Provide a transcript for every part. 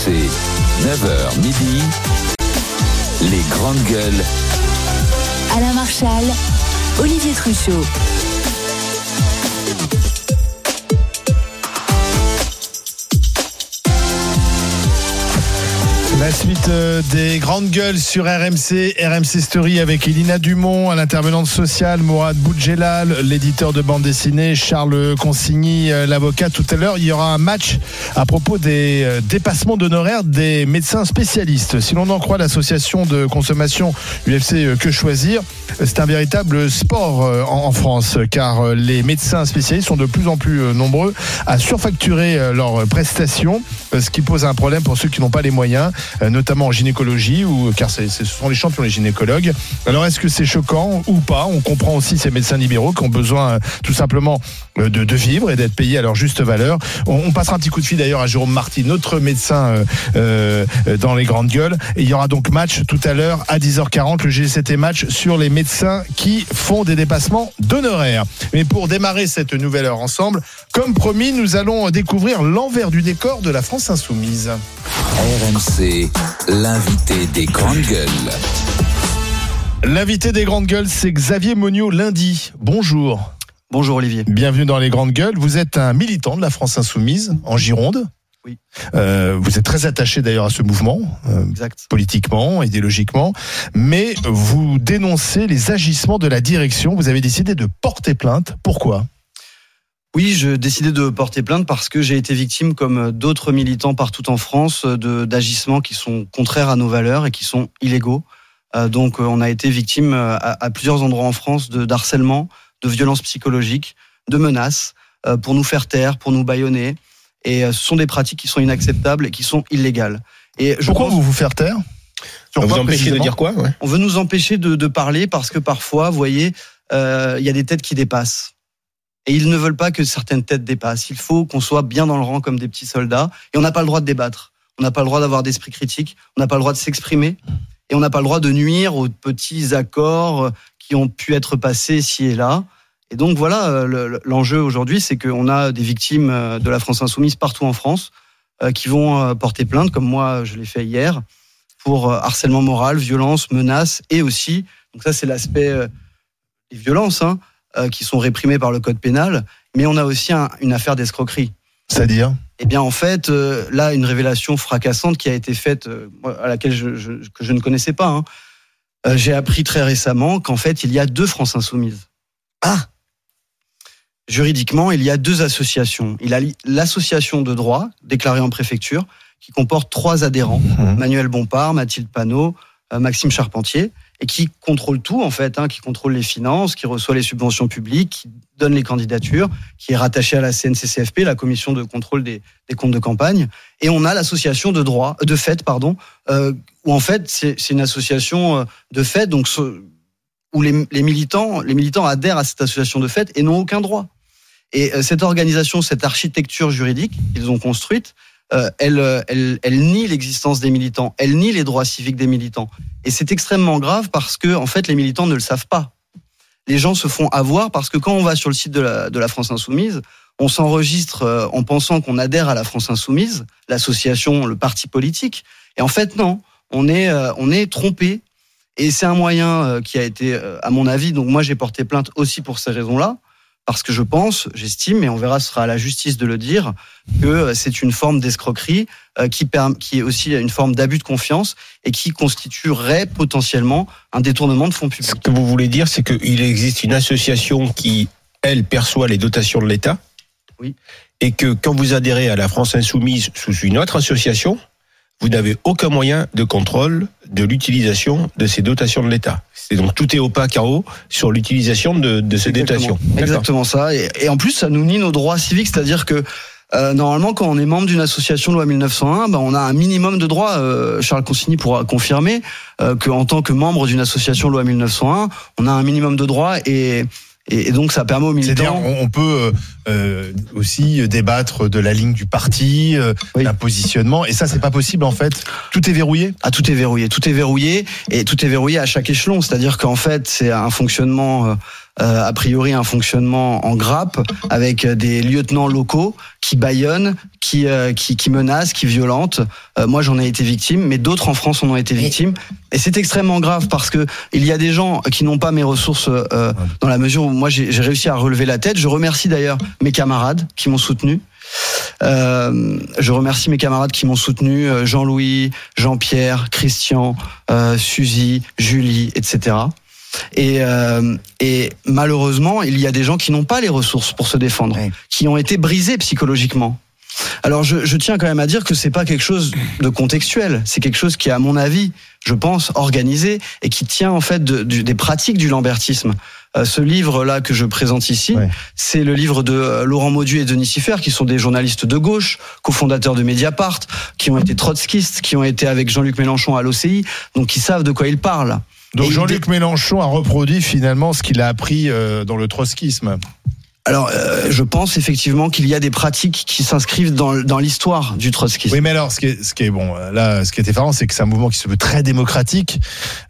RMC, 9h midi, les grandes gueules. Alain Marchal, Olivier Truchot. La suite euh, des grandes gueules sur RMC, RMC Story avec Elina Dumont, l'intervenante sociale, Mourad Boudjelal, l'éditeur de bande dessinée, Charles Consigny, euh, l'avocat. Tout à l'heure, il y aura un match à propos des euh, dépassements d'honoraires des médecins spécialistes. Si l'on en croit l'association de consommation UFC Que Choisir, c'est un véritable sport en, en France, car les médecins spécialistes sont de plus en plus nombreux à surfacturer leurs prestations, ce qui pose un problème pour ceux qui n'ont pas les moyens. Euh, notamment en gynécologie, ou, car ce sont les champions, les gynécologues. Alors est-ce que c'est choquant ou pas? On comprend aussi ces médecins libéraux qui ont besoin euh, tout simplement euh, de, de vivre et d'être payés à leur juste valeur. On, on, passera un petit coup de fil d'ailleurs à Jérôme Marty, notre médecin euh, dans les grandes gueules. Il y aura donc match tout à l'heure à 10h40, le G7 match sur les médecins qui font des dépassements d'honoraires. Mais pour démarrer cette nouvelle heure ensemble, comme promis, nous allons découvrir l'envers du décor de la France insoumise. RMC, l'invité des grandes gueules. L'invité des grandes gueules, c'est Xavier Monio lundi. Bonjour. Bonjour Olivier. Bienvenue dans les grandes gueules. Vous êtes un militant de la France insoumise en Gironde. Oui. Euh, vous êtes très attaché d'ailleurs à ce mouvement, euh, politiquement, idéologiquement, mais vous dénoncez les agissements de la direction. Vous avez décidé de porter plainte. Pourquoi? Oui, je décidais de porter plainte parce que j'ai été victime, comme d'autres militants partout en France, d'agissements qui sont contraires à nos valeurs et qui sont illégaux. Euh, donc, on a été victime à, à plusieurs endroits en France de d'harcèlement, de violences psychologiques, de menaces euh, pour nous faire taire, pour nous bâillonner. Et euh, ce sont des pratiques qui sont inacceptables et qui sont illégales. Et je Pourquoi pense- vous vous faire taire? Sur vous empêcher de dire quoi ouais? On veut nous empêcher de, de parler parce que parfois, vous voyez, euh, il y a des têtes qui dépassent. Et ils ne veulent pas que certaines têtes dépassent. Il faut qu'on soit bien dans le rang comme des petits soldats. Et on n'a pas le droit de débattre. On n'a pas le droit d'avoir d'esprit critique. On n'a pas le droit de s'exprimer. Et on n'a pas le droit de nuire aux petits accords qui ont pu être passés ici et là. Et donc voilà, euh, le- l'enjeu aujourd'hui, c'est qu'on a des victimes euh, de la France insoumise partout en France euh, qui vont porter plainte, comme moi je l'ai fait hier, pour harcèlement moral, violence, menaces et aussi, donc ça c'est l'aspect des violences hein, qui sont réprimées par le code pénal, mais on a aussi un- une affaire d'escroquerie. C'est-à-dire? Eh bien, en fait, là, une révélation fracassante qui a été faite, à laquelle je, je- que je ne connaissais pas. hein. J'ai appris très récemment qu'en fait, il y a deux France insoumises. Ah Juridiquement, il y a deux associations. Il y a l'association de droit, déclarée en préfecture, qui comporte trois adhérents. Mhm. Manuel Bompard, Mathilde Panot, euh, Maxime Charpentier, et qui contrôle tout en fait, hein, qui contrôle les finances, qui reçoit les subventions publiques, qui donne les candidatures, qui est rattaché à la CNCCFP, la commission de contrôle des, des comptes de campagne. Et on a l'association de droit, de fait, pardon, euh, où en fait c'est une association euh, de fait, donc où les, les militants, les militants adhèrent à cette association de fait et n'ont aucun droit. Et euh, cette organisation, cette architecture juridique qu'ils ont construite, euh, elle, euh, elle, elle nie l'existence des militants, elle nie les droits civiques des militants. Et c'est extrêmement grave parce que, en fait, les militants ne le savent pas. Les gens se font avoir parce que quand on va sur le site de la, de la France Insoumise, on s'enregistre euh, en pensant qu'on adhère à la France Insoumise, l'association, le parti politique. Et en fait, non, on est, on est trompé. Et c'est un moyen qui a été, à mon avis, donc moi j'ai porté plainte aussi pour ces raisons-là, parce que je pense, j'estime, et on verra, ce sera à la justice de le dire, que euh, c'est une forme d'escroquerie euh, qui, est aussi une forme d'abus de confiance et qui constituerait potentiellement un détournement de fonds Ce publics. que vous voulez dire, c'est qu'il existe une association qui, elle, perçoit les dotations de l'État. Oui. Et que quand vous adhérez à la France Insoumise sous une autre association, vous n'avez aucun moyen de contrôle de l'utilisation de ces dotations de l'État. C'est donc tout est opaque en haut sur l'utilisation de, de ces Exactement. dotations. Exactement ça. Et, et en plus, ça nous nie nos droits civiques, c'est-à-dire que euh, normalement, quand on est membre d'une association loi 1901, ben, on a un minimum de droits. Euh, Charles Consigny pourra confirmer euh, qu'en tant que membre d'une association loi 1901, on a un minimum de droits et, et, et donc ça permet aux militants. on on peut euh, euh, aussi débattre de la ligne du parti, euh, Oui. d'un positionnement, et ça, c'est pas possible en fait. Tout est verrouillé. Ah, tout est verrouillé, tout est verrouillé et tout est verrouillé à chaque échelon. C'est-à-dire qu'en fait, c'est un fonctionnement euh, euh, a priori un fonctionnement en grappe avec des lieutenants locaux qui baillonnent, qui, euh, qui, qui menacent, qui violentent. Euh, moi, j'en ai été victime, mais d'autres en France en ont été victimes. Et c'est extrêmement grave parce que il y a des gens qui n'ont pas mes ressources euh, dans la mesure où moi j'ai j'ai réussi à relever la tête. Je remercie d'ailleurs mes camarades qui m'ont soutenu. Euh, je remercie mes camarades qui m'ont soutenu, euh, Jean-Louis, Jean-Pierre, Christian, euh, Suzy, Julie, etc. Et, euh, et malheureusement, il y a des gens qui n'ont pas les ressources pour se défendre, Oui. qui ont été brisés psychologiquement. Alors je, je tiens quand même à dire que c'est pas quelque chose de contextuel, c'est quelque chose qui est à mon avis, je pense, organisé et qui tient en fait de- des pratiques du lambertisme. Euh, ce livre-là que je présente ici, Ouais. c'est le livre de euh, Laurent Maudu et Denis Siffer, qui sont des journalistes de gauche, cofondateurs de Mediapart, qui ont été trotskistes, qui ont été avec Jean-Luc Mélenchon à l'OCI, donc qui savent de quoi ils parlent. Donc Jean-Luc Mélenchon a reproduit finalement ce qu'il a appris euh, dans le trotskisme. Alors, euh, je pense effectivement qu'il y a des pratiques qui s'inscrivent dans, dans l'histoire du trotskisme. Oui, mais alors, ce qui est, ce qui est bon, euh, là, ce qui est effarant, c'est que c'est un mouvement qui se veut très démocratique,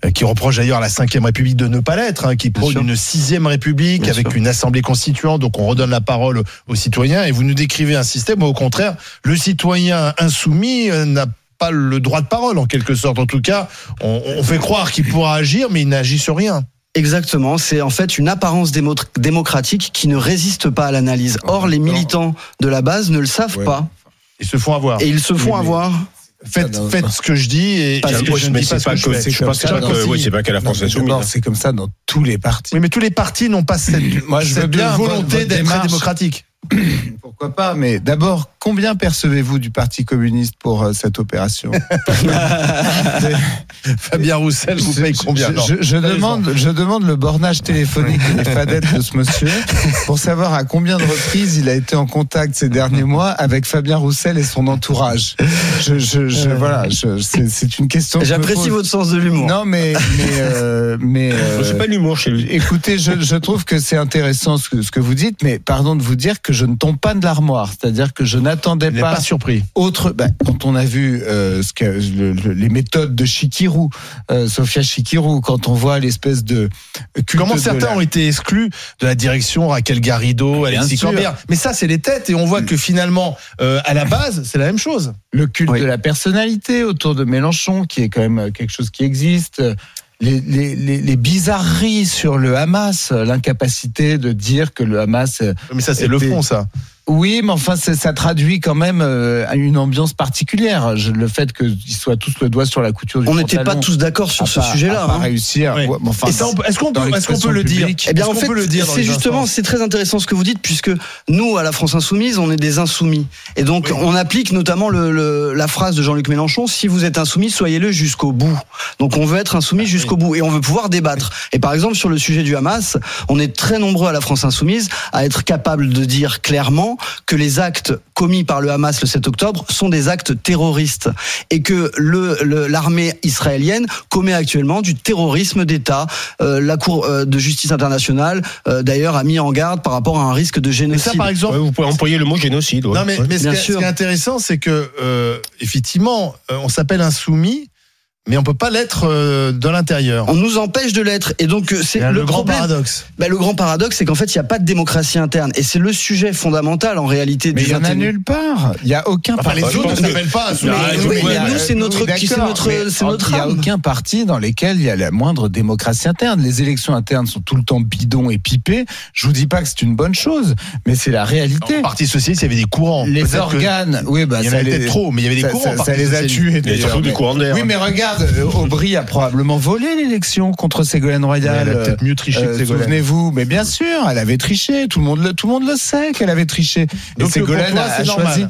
euh, qui reproche d'ailleurs à la Cinquième République de ne pas l'être, hein, qui prône une Sixième République Bien avec sûr. une assemblée constituante, donc on redonne la parole aux citoyens, et vous nous décrivez un système où, au contraire, le citoyen insoumis n'a pas le droit de parole, en quelque sorte. En tout cas, on, on fait croire qu'il pourra agir, mais il n'agit sur rien. Exactement, c'est en fait une apparence démo- démocratique qui ne résiste pas à l'analyse. Or, les militants de la base ne le savent Ouais. pas Ils se font avoir. et ils se font Oui, avoir. Faites, Ça, non. faites ce que je dis et, Parce et que je ne dis pas ce que pas je fais. c'est Je comme pense que ça. chacun que- signe. Oui, c'est pas qu'à la France insoumise. c'est comme ça dans tous les partis. Oui, mais tous les partis n'ont pas cette, Moi, je veux cette bien votre- volonté d'être démocratique. Pourquoi pas Mais d'abord, combien percevez-vous du Parti communiste pour euh, cette opération? Fabien Roussel vous paye combien? je, Non. je- je demande, je demande le bornage téléphonique et les fadettes de ce monsieur pour savoir à combien de reprises il a été en contact ces derniers mois avec Fabien Roussel et son entourage. Je, je, je- voilà, je- c'est une question. que J'apprécie votre sens de l'humour. Non, mais mais euh, mais. euh, pas l'humour chez lui. Écoutez, je, je trouve que c'est intéressant ce que, ce que vous dites, mais pardon de vous dire que je ne tombe pas de l'armoire. C'est-à-dire que je n'attendais pas, pas surpris. autre. bah, quand on a vu euh, ce que, le- le- les méthodes de Chikirou, euh, Sofia Chikirou, quand on voit l'espèce de culte Comment de certains la- ont été exclus de la direction Raquel Garrido, Bien Alexis. Corbière Mais ça, c'est les têtes et on voit que finalement, euh, à la base, c'est la même chose. le culte Oui. de la personnalité autour de Mélenchon, qui est quand même euh, quelque chose qui existe. Les, les, les, les bizarreries sur le Hamas, l'incapacité de dire que le Hamas Mais ça, c'est le fond, ça. Oui, mais enfin, ça traduit quand même euh, une ambiance particulière. Je- le fait qu'ils soient tous le doigt sur la couture du On n'était pas tous d'accord a sur ce sujet-là. hein. réussir. Oui. Ouais, mais enfin, est-ce qu'on peut, est-ce qu'on l'expression peut le dire. Eh bien, Est-ce en qu'on fait, peut le dire dans c'est justement, c'est très intéressant ce que vous dites, puisque nous, à la France Insoumise, on est des insoumis. Et donc, Oui. on applique notamment le, le- la phrase de Jean-Luc Mélenchon si vous êtes insoumis, soyez-le jusqu'au bout. Donc, on veut être insoumis jusqu'au bout et on veut pouvoir débattre. Et par exemple, sur le sujet du Hamas, on est très nombreux à la France Insoumise à être capables de dire clairement que les actes commis par le Hamas le 7 octobre sont des actes terroristes et que le le- l'armée israélienne commet actuellement du terrorisme d'État. Euh, la Cour euh, de justice internationale, euh, d'ailleurs, a mis en garde par rapport à un risque de Mais génocide. ça, par exemple, Ouais, vous pouvez employer le mot génocide. ouais. Non, mais, mais ce, Bien qui est, ce sûr. qui est intéressant, c'est que, euh, effectivement, on s'appelle insoumis, mais on peut pas l'être euh, de l'intérieur. On nous empêche de l'être. Et donc, euh, c'est le, le, grand problème. paradoxe. Ben, le grand paradoxe, c'est qu'en fait, il n'y a pas de démocratie interne. Et c'est le sujet fondamental, en réalité, mais il y en a 21e. nulle part. Il y a aucun Enfin, les autres ne s'appellent pas Mais- oui, mais a- nous, c'est notre- oui, c'est notre- c'est notre Il n'y a aucun parti dans lequel il y a la moindre démocratie interne. Les élections internes sont tout le temps bidons et pipées. Je vous dis pas que c'est une bonne chose, mais c'est la réalité. Au Parti socialiste, il y avait des courants. Les Peut-être que- organes, oui, bah Il y en avait peut-être trop, mais il y avait des courants. ça- les a tués. Il y a d'ailleurs, surtout du mais- courant d'air. Oui, mais regarde, euh, Aubry a probablement volé l'élection contre Ségolène Mais Royal. Elle a peut-être mieux triché Euh, que Ségolène. Souvenez-vous, mais bien sûr, elle avait triché. Tout le monde le, tout le monde le sait qu'elle avait triché. Et Donc, Ségolène toi, a, a choisi.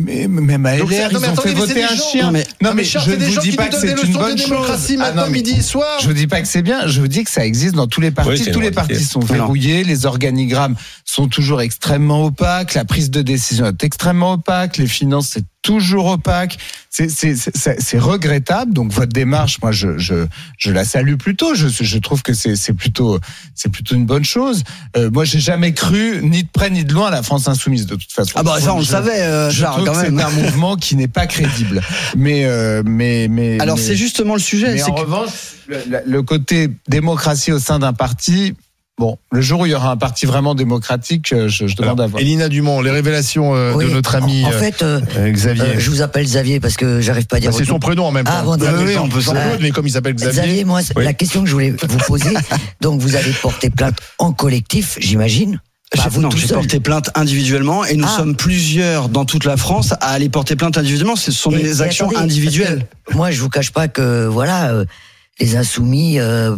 Mais même à Donc, LR, ils mais ont attendez, fait voter des un gens- chien. Non, mais- Non, mais Charles, je ne vous dis qui pas que c'est des une leçons de bonne chose. démocratie Ah, matin, non, midi soir. Je vous dis pas que c'est bien, je vous dis que ça existe dans tous les partis. Oui, tous les partis sont verrouillés, les organigrammes sont toujours extrêmement opaques, la prise de décision est extrêmement opaque, les finances c'est toujours opaque. C'est regrettable. Donc votre démarche, moi je je, je la salue plutôt. Je, je trouve que c'est c'est plutôt c'est plutôt une bonne chose. Euh, moi j'ai jamais cru ni de près ni de loin à la France insoumise de toute façon. Ah bah ça, on le savait, euh, je Charles, trouve quand que même. c'est un mouvement qui n'est pas crédible. Mais euh, mais, mais Alors c'est justement le sujet. mais en que- revanche, le- le côté démocratie au sein d'un parti, Bon, le jour où il y aura un parti vraiment démocratique, euh, je, je demande à voir. Elina Dumont, les révélations euh, Oui, de notre ami En, en euh, fait, euh, euh, Xavier. euh, je vous appelle Xavier parce que j'arrive pas à dire. Bah, c'est son nom. prénom en même temps. Ah, bon, Ah, d'accord. oui, on peut Jean-Claude, mais comme il s'appelle Xavier. Xavier, moi, Oui. la question que je voulais vous poser, donc vous avez porté plainte en collectif, j'imagine. Pas J'ai- vous non, j'ai porté plainte individuellement et nous Ah. sommes plusieurs dans toute la France à aller porter plainte individuellement. Ce sont Et- des et actions attendez, individuelles. Moi, je vous cache pas que voilà, euh, les insoumis, euh,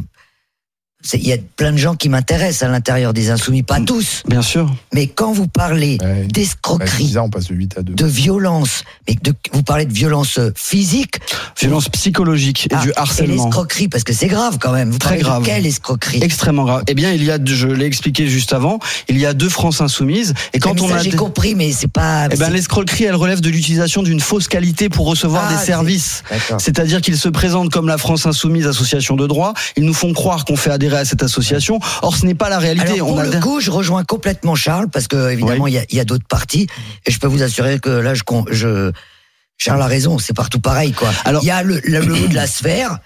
il y a plein de gens qui m'intéressent à l'intérieur des insoumis, pas Mm. tous, Bien sûr. mais quand vous parlez Ouais. Bah, d'escroquerie, passe de 8 à 2. de violence, mais de, vous parlez de violence euh, physique, Violence psychologique et ah, du et harcèlement. l'escroquerie, parce que c'est grave quand même. Vous Très parlez grave. De quelle escroquerie? Extrêmement grave. Eh bien, il y a, je l'ai expliqué juste avant, il y a deux France insoumises et quand Mais on ça, a j'ai compris, mais c'est pas. Eh ben, l'escroquerie, elle relève de l'utilisation d'une fausse qualité pour recevoir Ah, des services. C'est-à-dire qu'ils se présentent comme la France Insoumise Association de droit. Ils nous font croire qu'on fait adhérer à cette association. Or, ce n'est pas la réalité. Alors, On pour a le coup, je rejoins complètement Charles parce que évidemment, il y a, d'autres partis et je peux vous assurer que là, je, je Charles a raison, c'est partout pareil quoi. Alors- il y a le, le, le haut de la sphère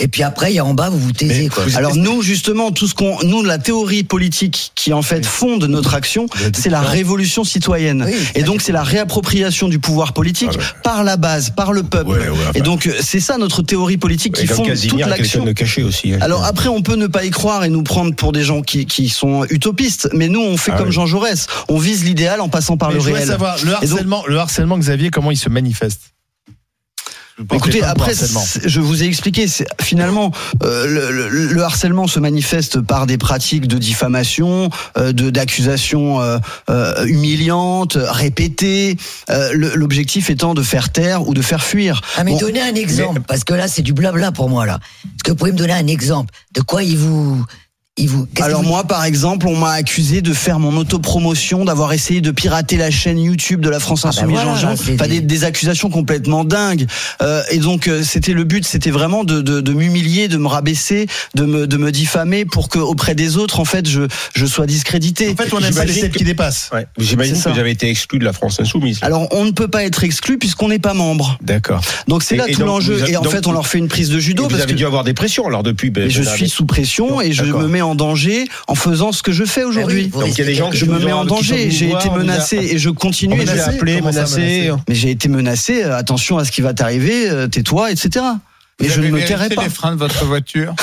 et puis après, il y a en bas, vous vous taisez quoi. Alors nous, justement, tout ce qu'on, nous, la théorie politique qui en fait fonde notre action, c'est la révolution citoyenne. Oui, Et donc c'est la réappropriation du pouvoir politique Ah ouais. par la base, par le peuple. Ouais, ouais, enfin. Et donc euh, c'est ça notre théorie politique qui fonde toute Casimir, quelqu'un l'action. aussi. hein. Alors après, on peut ne pas y croire et nous prendre pour des gens qui, qui sont utopistes, mais nous, on fait Ah comme oui. Jean Jaurès. On vise l'idéal en passant par Mais le je réel. savoir, le donc- harcèlement, le harcèlement, Xavier, comment il se manifeste? Écoutez, après, je vous ai expliqué. Finalement, euh, le, le- le harcèlement se manifeste par des pratiques de diffamation, euh, de d'accusations euh, euh, humiliantes, répétées. euh, L'objectif étant de faire taire ou de faire fuir. Ah mais Bon, donnez un exemple parce que là, c'est du blabla pour moi là. Est-ce que vous pouvez me donner un exemple de quoi il vous, vous. Alors vous- moi, par exemple, on m'a accusé de faire mon autopromotion, d'avoir essayé de pirater la chaîne YouTube de la France Ah bah Insoumise voilà, c'est Enfin, des, accusations complètement dingues. Euh, et donc, euh, c'était le but, c'était vraiment de, de, de m'humilier, de me rabaisser, de me, de me diffamer pour que auprès des autres, en fait, je, je sois discrédité. En fait, on n'aime pas les que- qui dépassent. Ouais. J'imagine que vous avez été exclu de la France Insoumise. Alors, on ne peut pas être exclu puisqu'on n'est pas membre. D'accord. Donc, c'est là et tout l'enjeu. Et en donc, fait, on leur fait une prise de Et judo vous parce avez que dû avoir des pressions alors depuis. ben, mais je suis sous pression et je me mets en danger en faisant ce que je fais aujourd'hui. vous Donc, il y a des gens Je me mets en danger. J'ai été menacé et je continue. A appelé, menacé. Mais j'ai été menacé, euh, attention à ce qui va t'arriver, euh, tais-toi, etc. Mais je ne me tairai pas. les freins de votre voiture?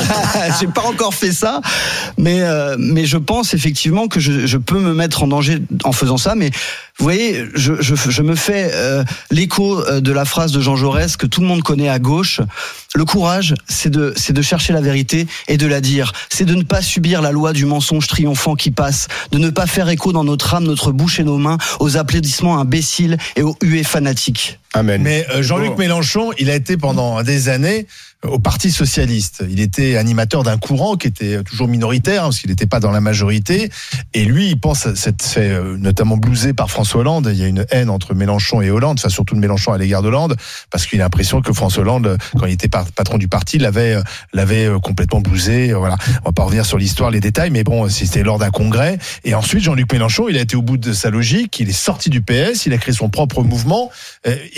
j'ai pas encore fait ça, mais euh, mais je pense effectivement que je, je peux me mettre en danger en faisant ça. Mais vous voyez, je, je, je me fais euh, l'écho de la phrase de Jean Jaurès que tout le monde connaît à gauche. Le courage, c'est de c'est de chercher la vérité et de la dire. C'est de ne pas subir la loi du mensonge triomphant qui passe, de ne pas faire écho dans notre âme, notre bouche et nos mains aux applaudissements imbéciles et aux huées fanatiques. Amen. Mais euh, Jean-Luc. Mélenchon, il a été pendant des années au Parti socialiste. Il était animateur d'un courant qui était toujours minoritaire, hein, parce qu'il n'était pas dans la majorité. Et lui, il pense s'être fait euh, notamment blouser par François Hollande. Il y a une haine entre Mélenchon et Hollande, enfin surtout de Mélenchon à l'égard d'Hollande, parce qu'il a l'impression que François Hollande, quand il était patron du parti, l'avait euh, l'avait euh, complètement blousé. Voilà, on va pas revenir sur l'histoire, les détails, mais bon, c'était lors d'un congrès. Et ensuite, Jean-Luc Mélenchon, il a été au bout de sa logique. Il est sorti du PS, il a créé son propre mouvement.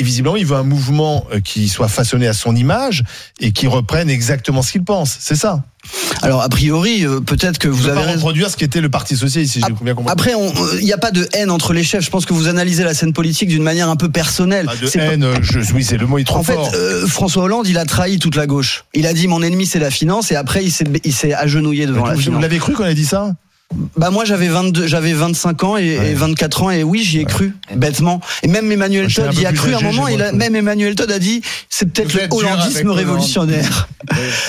Et visiblement, il veut un mouvement euh, qui soit façonné à son image et qui reprenne exactement ce qu'il pense. C'est ça. Alors a priori, euh, peut-être que Vous vous avez reproduire ce qu'était le Parti socialiste, si j'ai bien compris. Après, il n'y a pas de haine entre les chefs. Je pense que vous analysez la scène politique d'une manière un peu personnelle. Pas de pas- haine, euh, je, oui, c'est le mot est trop En fait, fort. euh, François Hollande, il a trahi toute la gauche. Il a dit mon ennemi c'est la finance et après il s'est il s'est agenouillé devant la vous vous finance. l'avez cru qu'on a dit ça? Bah moi j'avais 22 j'avais 25 ans et, Ouais. et 24 ans et oui, j'y ai cru bêtement. Et même Emmanuel Moi, Todd y a cru à un âgé, moment, cru. même Emmanuel Todd a dit c'est peut-être le hollandisme Hollande. révolutionnaire.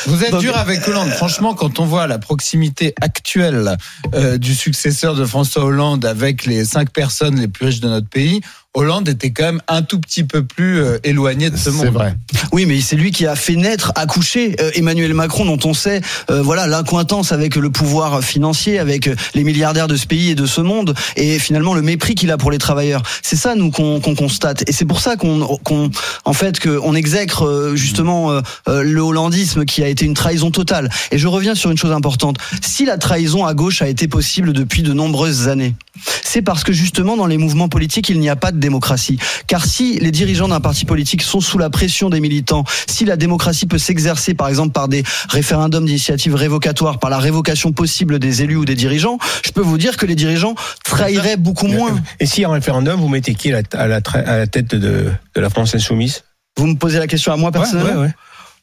Vous êtes Donc- dur avec Hollande. Franchement, quand on voit la proximité actuelle euh, du successeur de François Hollande avec les cinq personnes les plus riches de notre pays, Hollande était quand même un tout petit peu plus euh, éloigné de ce monde. C'est vrai. Oui, mais c'est lui qui a fait naître, accoucher euh, Emmanuel Macron, dont on sait, euh, voilà, l'accointance avec le pouvoir financier, avec euh, les milliardaires de ce pays et de ce monde, et finalement le mépris qu'il a pour les travailleurs. C'est ça, nous, qu'on qu'on constate, et c'est pour ça qu'on, qu'on, en fait, qu'on exècre euh, justement euh, le hollandisme qui a été une trahison totale. Et je reviens sur une chose importante. Si la trahison à gauche a été possible depuis de nombreuses années, c'est parce que justement dans les mouvements politiques, il n'y a pas de démocratie. Car si les dirigeants d'un parti politique sont sous la pression des militants, si la démocratie peut s'exercer par exemple par des référendums d'initiative révocatoire, par la révocation possible des élus ou des dirigeants, je peux vous dire que les dirigeants trahiraient beaucoup moins. Et si en référendum, vous mettez qui à la, à la, tra- à la tête de, de la France insoumise? Vous me posez la question à moi personnellement? ouais.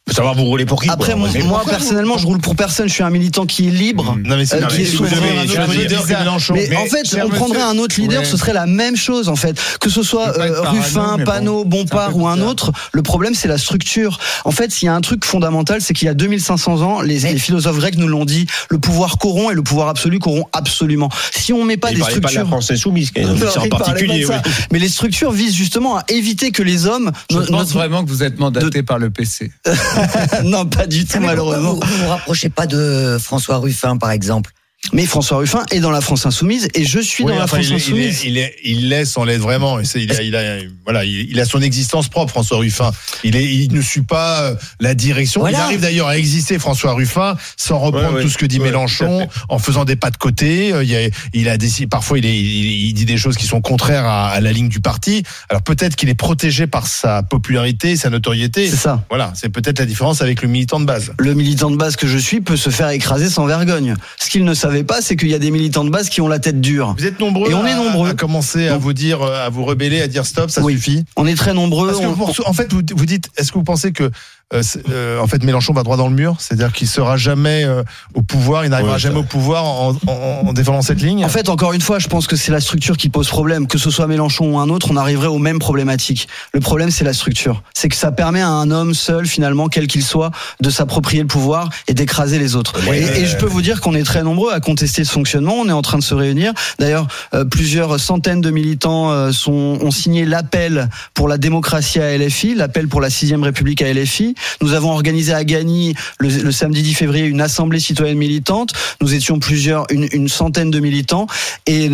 Faut savoir vous roulez pour qui Après, quoi. moi, Mais personnellement, je roule pour personne. Je suis un militant qui est libre. Non, mais c'est Euh, non, qui mais est souverain, Mélenchon. Mais, en fait, cher on prendrait un autre leader, Ouais. ce serait la même chose en fait. Que ce soit euh, Ruffin, mais bon, Panot, Bompard ou un autre, le problème c'est la structure. En fait, s'il y a un truc fondamental, c'est qu'il y a 2500 ans, les, les philosophes grecs nous l'ont dit, le pouvoir corrompt et le pouvoir absolu corrompt absolument. Si on met pas Il des parlait pas de la structures France c'est en particulier. Mais les structures visent justement à éviter que les hommes. Je pense vraiment que vous êtes mandaté par le PC. non, pas du tout, malheureusement. Vous ne vous rapprochez pas de François Ruffin, par exemple. Mais François Ruffin est dans la France insoumise et je suis Oui, dans la enfin, France il, est- il, est- insoumise. il, est- il laisse, on l'aide vraiment. Et Il a, il a, voilà, il, a son existence propre, François Ruffin. Il, est, il ne suit pas euh, la direction. Voilà. Il arrive d'ailleurs à exister, François Ruffin, sans reprendre Ouais, ouais. tout ce que dit Ouais, Mélenchon, en faisant des pas de côté. Euh, Il, y a, il a décidé, parfois, il, est, il, il dit des choses qui sont contraires à, à la ligne du parti. Alors peut-être qu'il est protégé par sa popularité, sa notoriété. C'est ça. Voilà, c'est peut-être la différence avec le militant de base. Le militant de base que je suis peut se faire écraser sans vergogne. Ce qu'il ne savait pas, c'est qu'il y a des militants de base qui ont la tête dure. Vous êtes nombreux, Et on est nombreux. à commencer à Donc- vous dire, euh, à vous rebeller, à dire stop, ça Oui. suffit. On est très nombreux. On- en fait, vous, vous dites, est-ce que vous pensez que en fait Mélenchon va droit dans le mur, c'est-à-dire qu'il sera jamais euh, au pouvoir, il n'arrivera Ouais, jamais au pouvoir en, en- en défendant cette ligne. En fait, encore une fois, je pense que c'est la structure qui pose problème. Que ce soit Mélenchon ou un autre, on arriverait aux mêmes problématiques. Le problème, c'est la structure. C'est que ça permet à un homme seul, finalement, quel qu'il soit, de s'approprier le pouvoir et d'écraser les autres. Ouais, et, je peux vous dire qu'on est très nombreux à contester ce fonctionnement. On est en train de se réunir. D'ailleurs, euh, plusieurs centaines de militants euh, sont, ont signé l'appel pour la démocratie à LFI, l'appel pour la sixième République à LFI. Nous avons organisé à Gagny le, le samedi 10 février une assemblée citoyenne militante. Nous étions plusieurs, une, une centaine de militants, et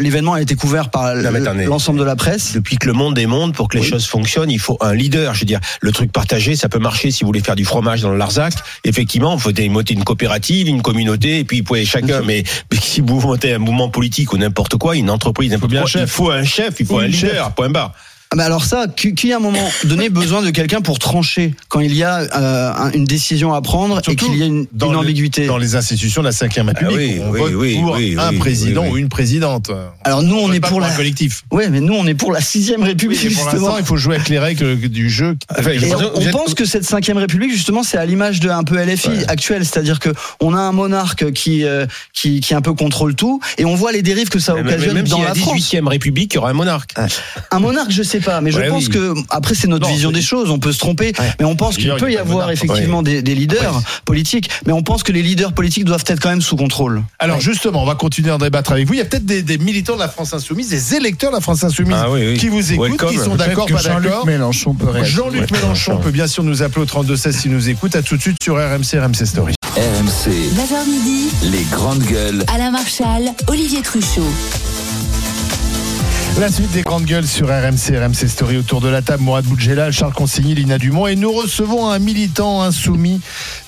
l'événement a été couvert par l'ensemble de la presse. Depuis que le monde est monde, pour que les Oui. choses fonctionnent, il faut un leader. Je veux dire, le truc partagé, ça peut marcher si vous voulez faire du fromage dans le Larzac. Effectivement, il faut monter une coopérative, une communauté, et puis vous pouvez chacun. Mais, mais si vous montez un mouvement politique ou n'importe quoi, une entreprise, n'importe bien un quoi, chef. il faut un chef, il faut Oui, un un chef. leader. Point barre. Ah, Mais alors ça, qui, à un moment donné besoin de quelqu'un pour trancher quand il y a euh, un- une décision à prendre et qu'il y a une, dans une le- ambiguïté. dans les institutions de la 5 République, Ah oui, on oui, vote oui, pour oui, un oui, président oui, oui. ou une présidente. Alors nous, on vote est pas pour la. un collectif. Ouais, mais nous, on est pour la sixième République Et pour justement. l'instant, il faut jouer avec les règles du jeu. Enfin, je- on, on êtes- pense que cette cinquième République, justement, c'est à l'image de un peu LFI Ouais. actuelle, c'est-à-dire que on a un monarque qui, euh, qui qui un peu contrôle tout, et on voit les dérives que ça occasionne même dans a la la France. 18e République, il y aura un monarque. Un monarque, je sais pas, mais je Ouais, pense oui. que après c'est notre Non, vision des choses. On peut se tromper, Ouais. mais on pense qu'il peut y avoir effectivement des, des leaders politiques, mais on pense que les leaders politiques doivent être quand même sous contrôle. Alors justement, on va continuer à en débattre avec vous. Il y a peut-être des, des militants de la France Insoumise, des électeurs de la France Insoumise Ah oui, oui. qui vous écoutent, Welcome. qui sont d'accord, pas que Jean-Luc d'accord. Mélenchon peut réagir. Jean-Luc Ouais, Mélenchon Mélenchon. peut bien sûr nous appeler au 3216 s'il nous écoute. À tout de suite sur RMC, RMC Story. RMC, 9h midi, les grandes gueules. Alain Marchal, Olivier Truchot. La suite des grandes gueules sur RMC, RMC Story autour de la table. Mourad Boudjelal, Charles Consigny, Lina Dumont. Et nous recevons un militant insoumis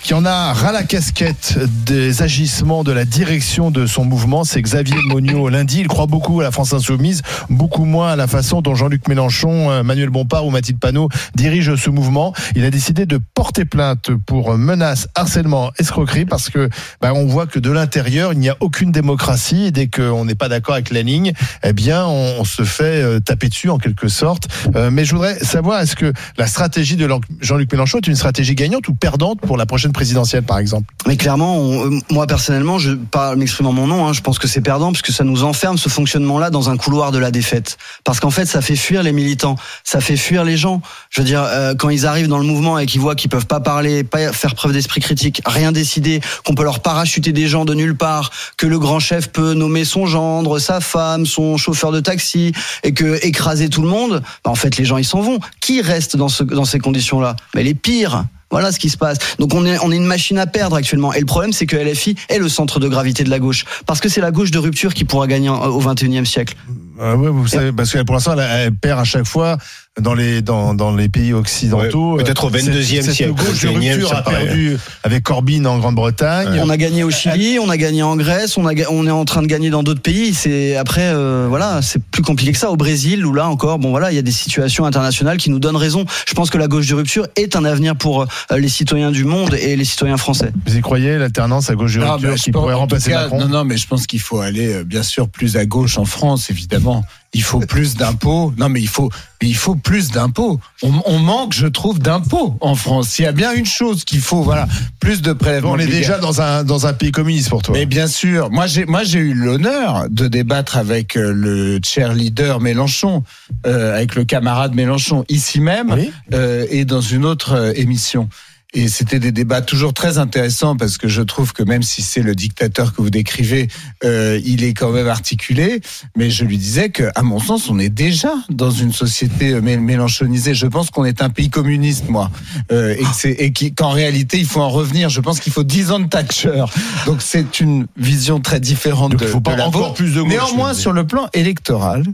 qui en a ras la casquette des agissements de la direction de son mouvement. C'est Xavier Monio lundi. Il croit beaucoup à la France insoumise, beaucoup moins à la façon dont Jean-Luc Mélenchon, euh, Manuel Bompard ou Mathilde Panot dirigent ce mouvement. Il a décidé de porter plainte pour menaces, harcèlement, escroquerie parce que bah, on voit que de l'intérieur, il n'y a aucune démocratie. Et dès qu'on n'est pas d'accord avec la ligne, eh bien, on se fait euh, taper dessus en quelque sorte. Euh, mais je voudrais savoir, est-ce que la stratégie de Jean-Luc Mélenchon est une stratégie gagnante ou perdante pour la prochaine présidentielle, par exemple? Mais clairement, euh, moi personnellement, je pas m'exprime en mon nom, hein, je pense que c'est perdant parce que ça nous enferme ce fonctionnement-là dans un couloir de la défaite. Parce qu'en fait, ça fait fuir les militants, ça fait fuir les gens. Je veux dire, quand ils arrivent dans le mouvement et qu'ils voient qu'ils peuvent pas parler, pas faire preuve d'esprit critique, rien décider, qu'on peut leur parachuter des gens de nulle part, que le grand chef peut nommer son gendre, sa femme, son chauffeur de taxi, et que écraser tout le monde, bah, en fait, les gens ils s'en vont. Qui reste dans ce dans ces conditions-là? Mais les pires. Voilà ce qui se passe. Donc on est, on est une machine à perdre actuellement. Et le problème, c'est que LFI est le centre de gravité de la gauche. Parce que c'est la gauche de rupture qui pourra gagner au 21e siècle. Euh, ouais, vous savez, parce que pour l'instant, elle perd à chaque fois dans les dans, dans les pays occidentaux. Ouais, peut-être au Cette- 22e cette siècle, gauche de 21e, rupture a perdu avec Corbyn en Grande-Bretagne. On a gagné au Chili, on a gagné en Grèce, on, a, on est en train de gagner dans d'autres pays. C'est après, euh, voilà, c'est plus compliqué que ça. Au Brésil, où là encore, bon voilà, il y a des situations internationales qui nous donnent raison. Je pense que la gauche de rupture est un avenir pour euh, les citoyens du monde et les citoyens français. Vous y croyez l'alternance à gauche de Non, rupture qui pense- pourrait remplacer cas, Macron Non, non, mais je pense qu'il faut aller, euh, bien sûr, plus à gauche en France, évidemment. Il faut plus d'impôts. Non, mais il faut, il faut plus d'impôts. On, on manque, je trouve, d'impôts en France. Il y a bien une chose qu'il faut, voilà, plus de prélèvements. On est déjà dans un dans un pays communiste pour toi. Mais bien sûr, moi j'ai moi j'ai eu l'honneur de débattre avec euh, le cheerleader Mélenchon, euh, avec le camarade Mélenchon ici même Oui. euh, et dans une autre euh, émission. Et c'était des débats toujours très intéressants parce que je trouve que même si c'est le dictateur que vous décrivez, euh, il est quand même articulé. Mais je lui disais que, à mon sens, on est déjà dans une société euh, mé- mélenchonisée. Je pense qu'on est un pays communiste, moi, euh, et qu'en réalité il faut en revenir. Je pense qu'il faut 10 ans de Thatcher. Donc c'est une vision très différente Donc, de, il faut pas de encore plus de gauche. Néanmoins, sur le plan électoral,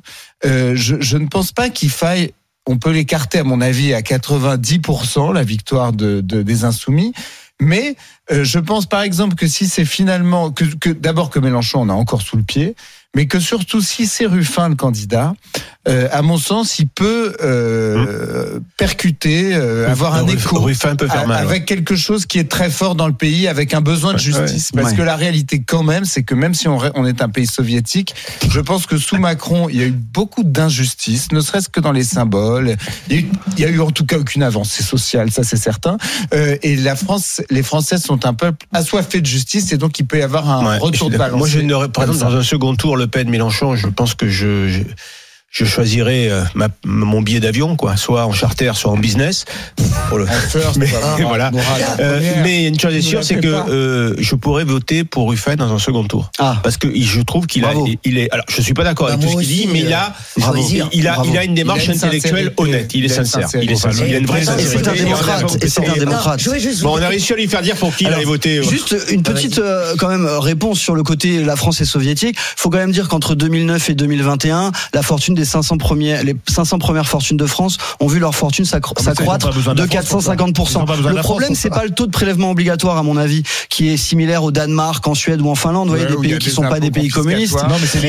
euh, je, je ne pense pas qu'il faille. On peut l'écarter, à mon avis, à 90% la victoire de, de- des insoumis. Mais euh, je pense, par exemple, que si c'est finalement que, que d'abord que Mélenchon on a encore sous le pied, mais que surtout si c'est Ruffin le candidat, euh, à mon sens, il peut euh, percuter, euh, avoir un écho. Ruffin peut faire mal. Avec quelque chose qui est très fort dans le pays, avec un besoin de justice. ouais. Parce Ouais. que la réalité, quand même, c'est que même si on, est un pays soviétique, je pense que sous Macron, il y a eu beaucoup d'injustices, ne serait-ce que dans les symboles. Il y, a eu, il y a eu en tout cas aucune avancée sociale, ça c'est certain. Euh, et la France, les Français sont un peuple assoiffé de justice, et donc il peut y avoir un retour de balance. Moi, je n'aurais, par Comme exemple, ça. dans un second tour, Le Pen, Mélenchon, je pense que je, je, je choisirais euh, ma- mon billet d'avion, quoi, soit en charter, soit en business. Pour le- First, Mais- voilà. Euh, mais une chose est sûre, c'est que euh, je pourrais voter pour Ruffin dans un second tour. Ah, Parce que je trouve qu'il a, il est. Alors, je suis pas d'accord Bah, avec tout ce qu'il dit, mais il a, bravo. il a, il a une démarche Il a une intellectuelle sincérité. honnête. Il est Il sincère. Il est sincérité. sincère. Il a une vraie Et c'est un sincérité. démocrate, et c'est un démocrate. Bon, on a réussi à lui faire dire pour qui il allait voter. Juste une petite quand même réponse sur le côté la France est soviétique. Faut quand même dire qu'entre 2009 et 2021, la fortune des 500 premiers, les 500 premières fortunes de France ont vu leur fortune Ah, ont s'accroître de de la France pour ça. Ils ont 450%. pas besoin de Le problème c'est pas le taux de prélèvement obligatoire à mon avis, qui est similaire au Danemark, en Suède ou en Finlande. Vous voyez des pays qui des sont pas des pays communistes.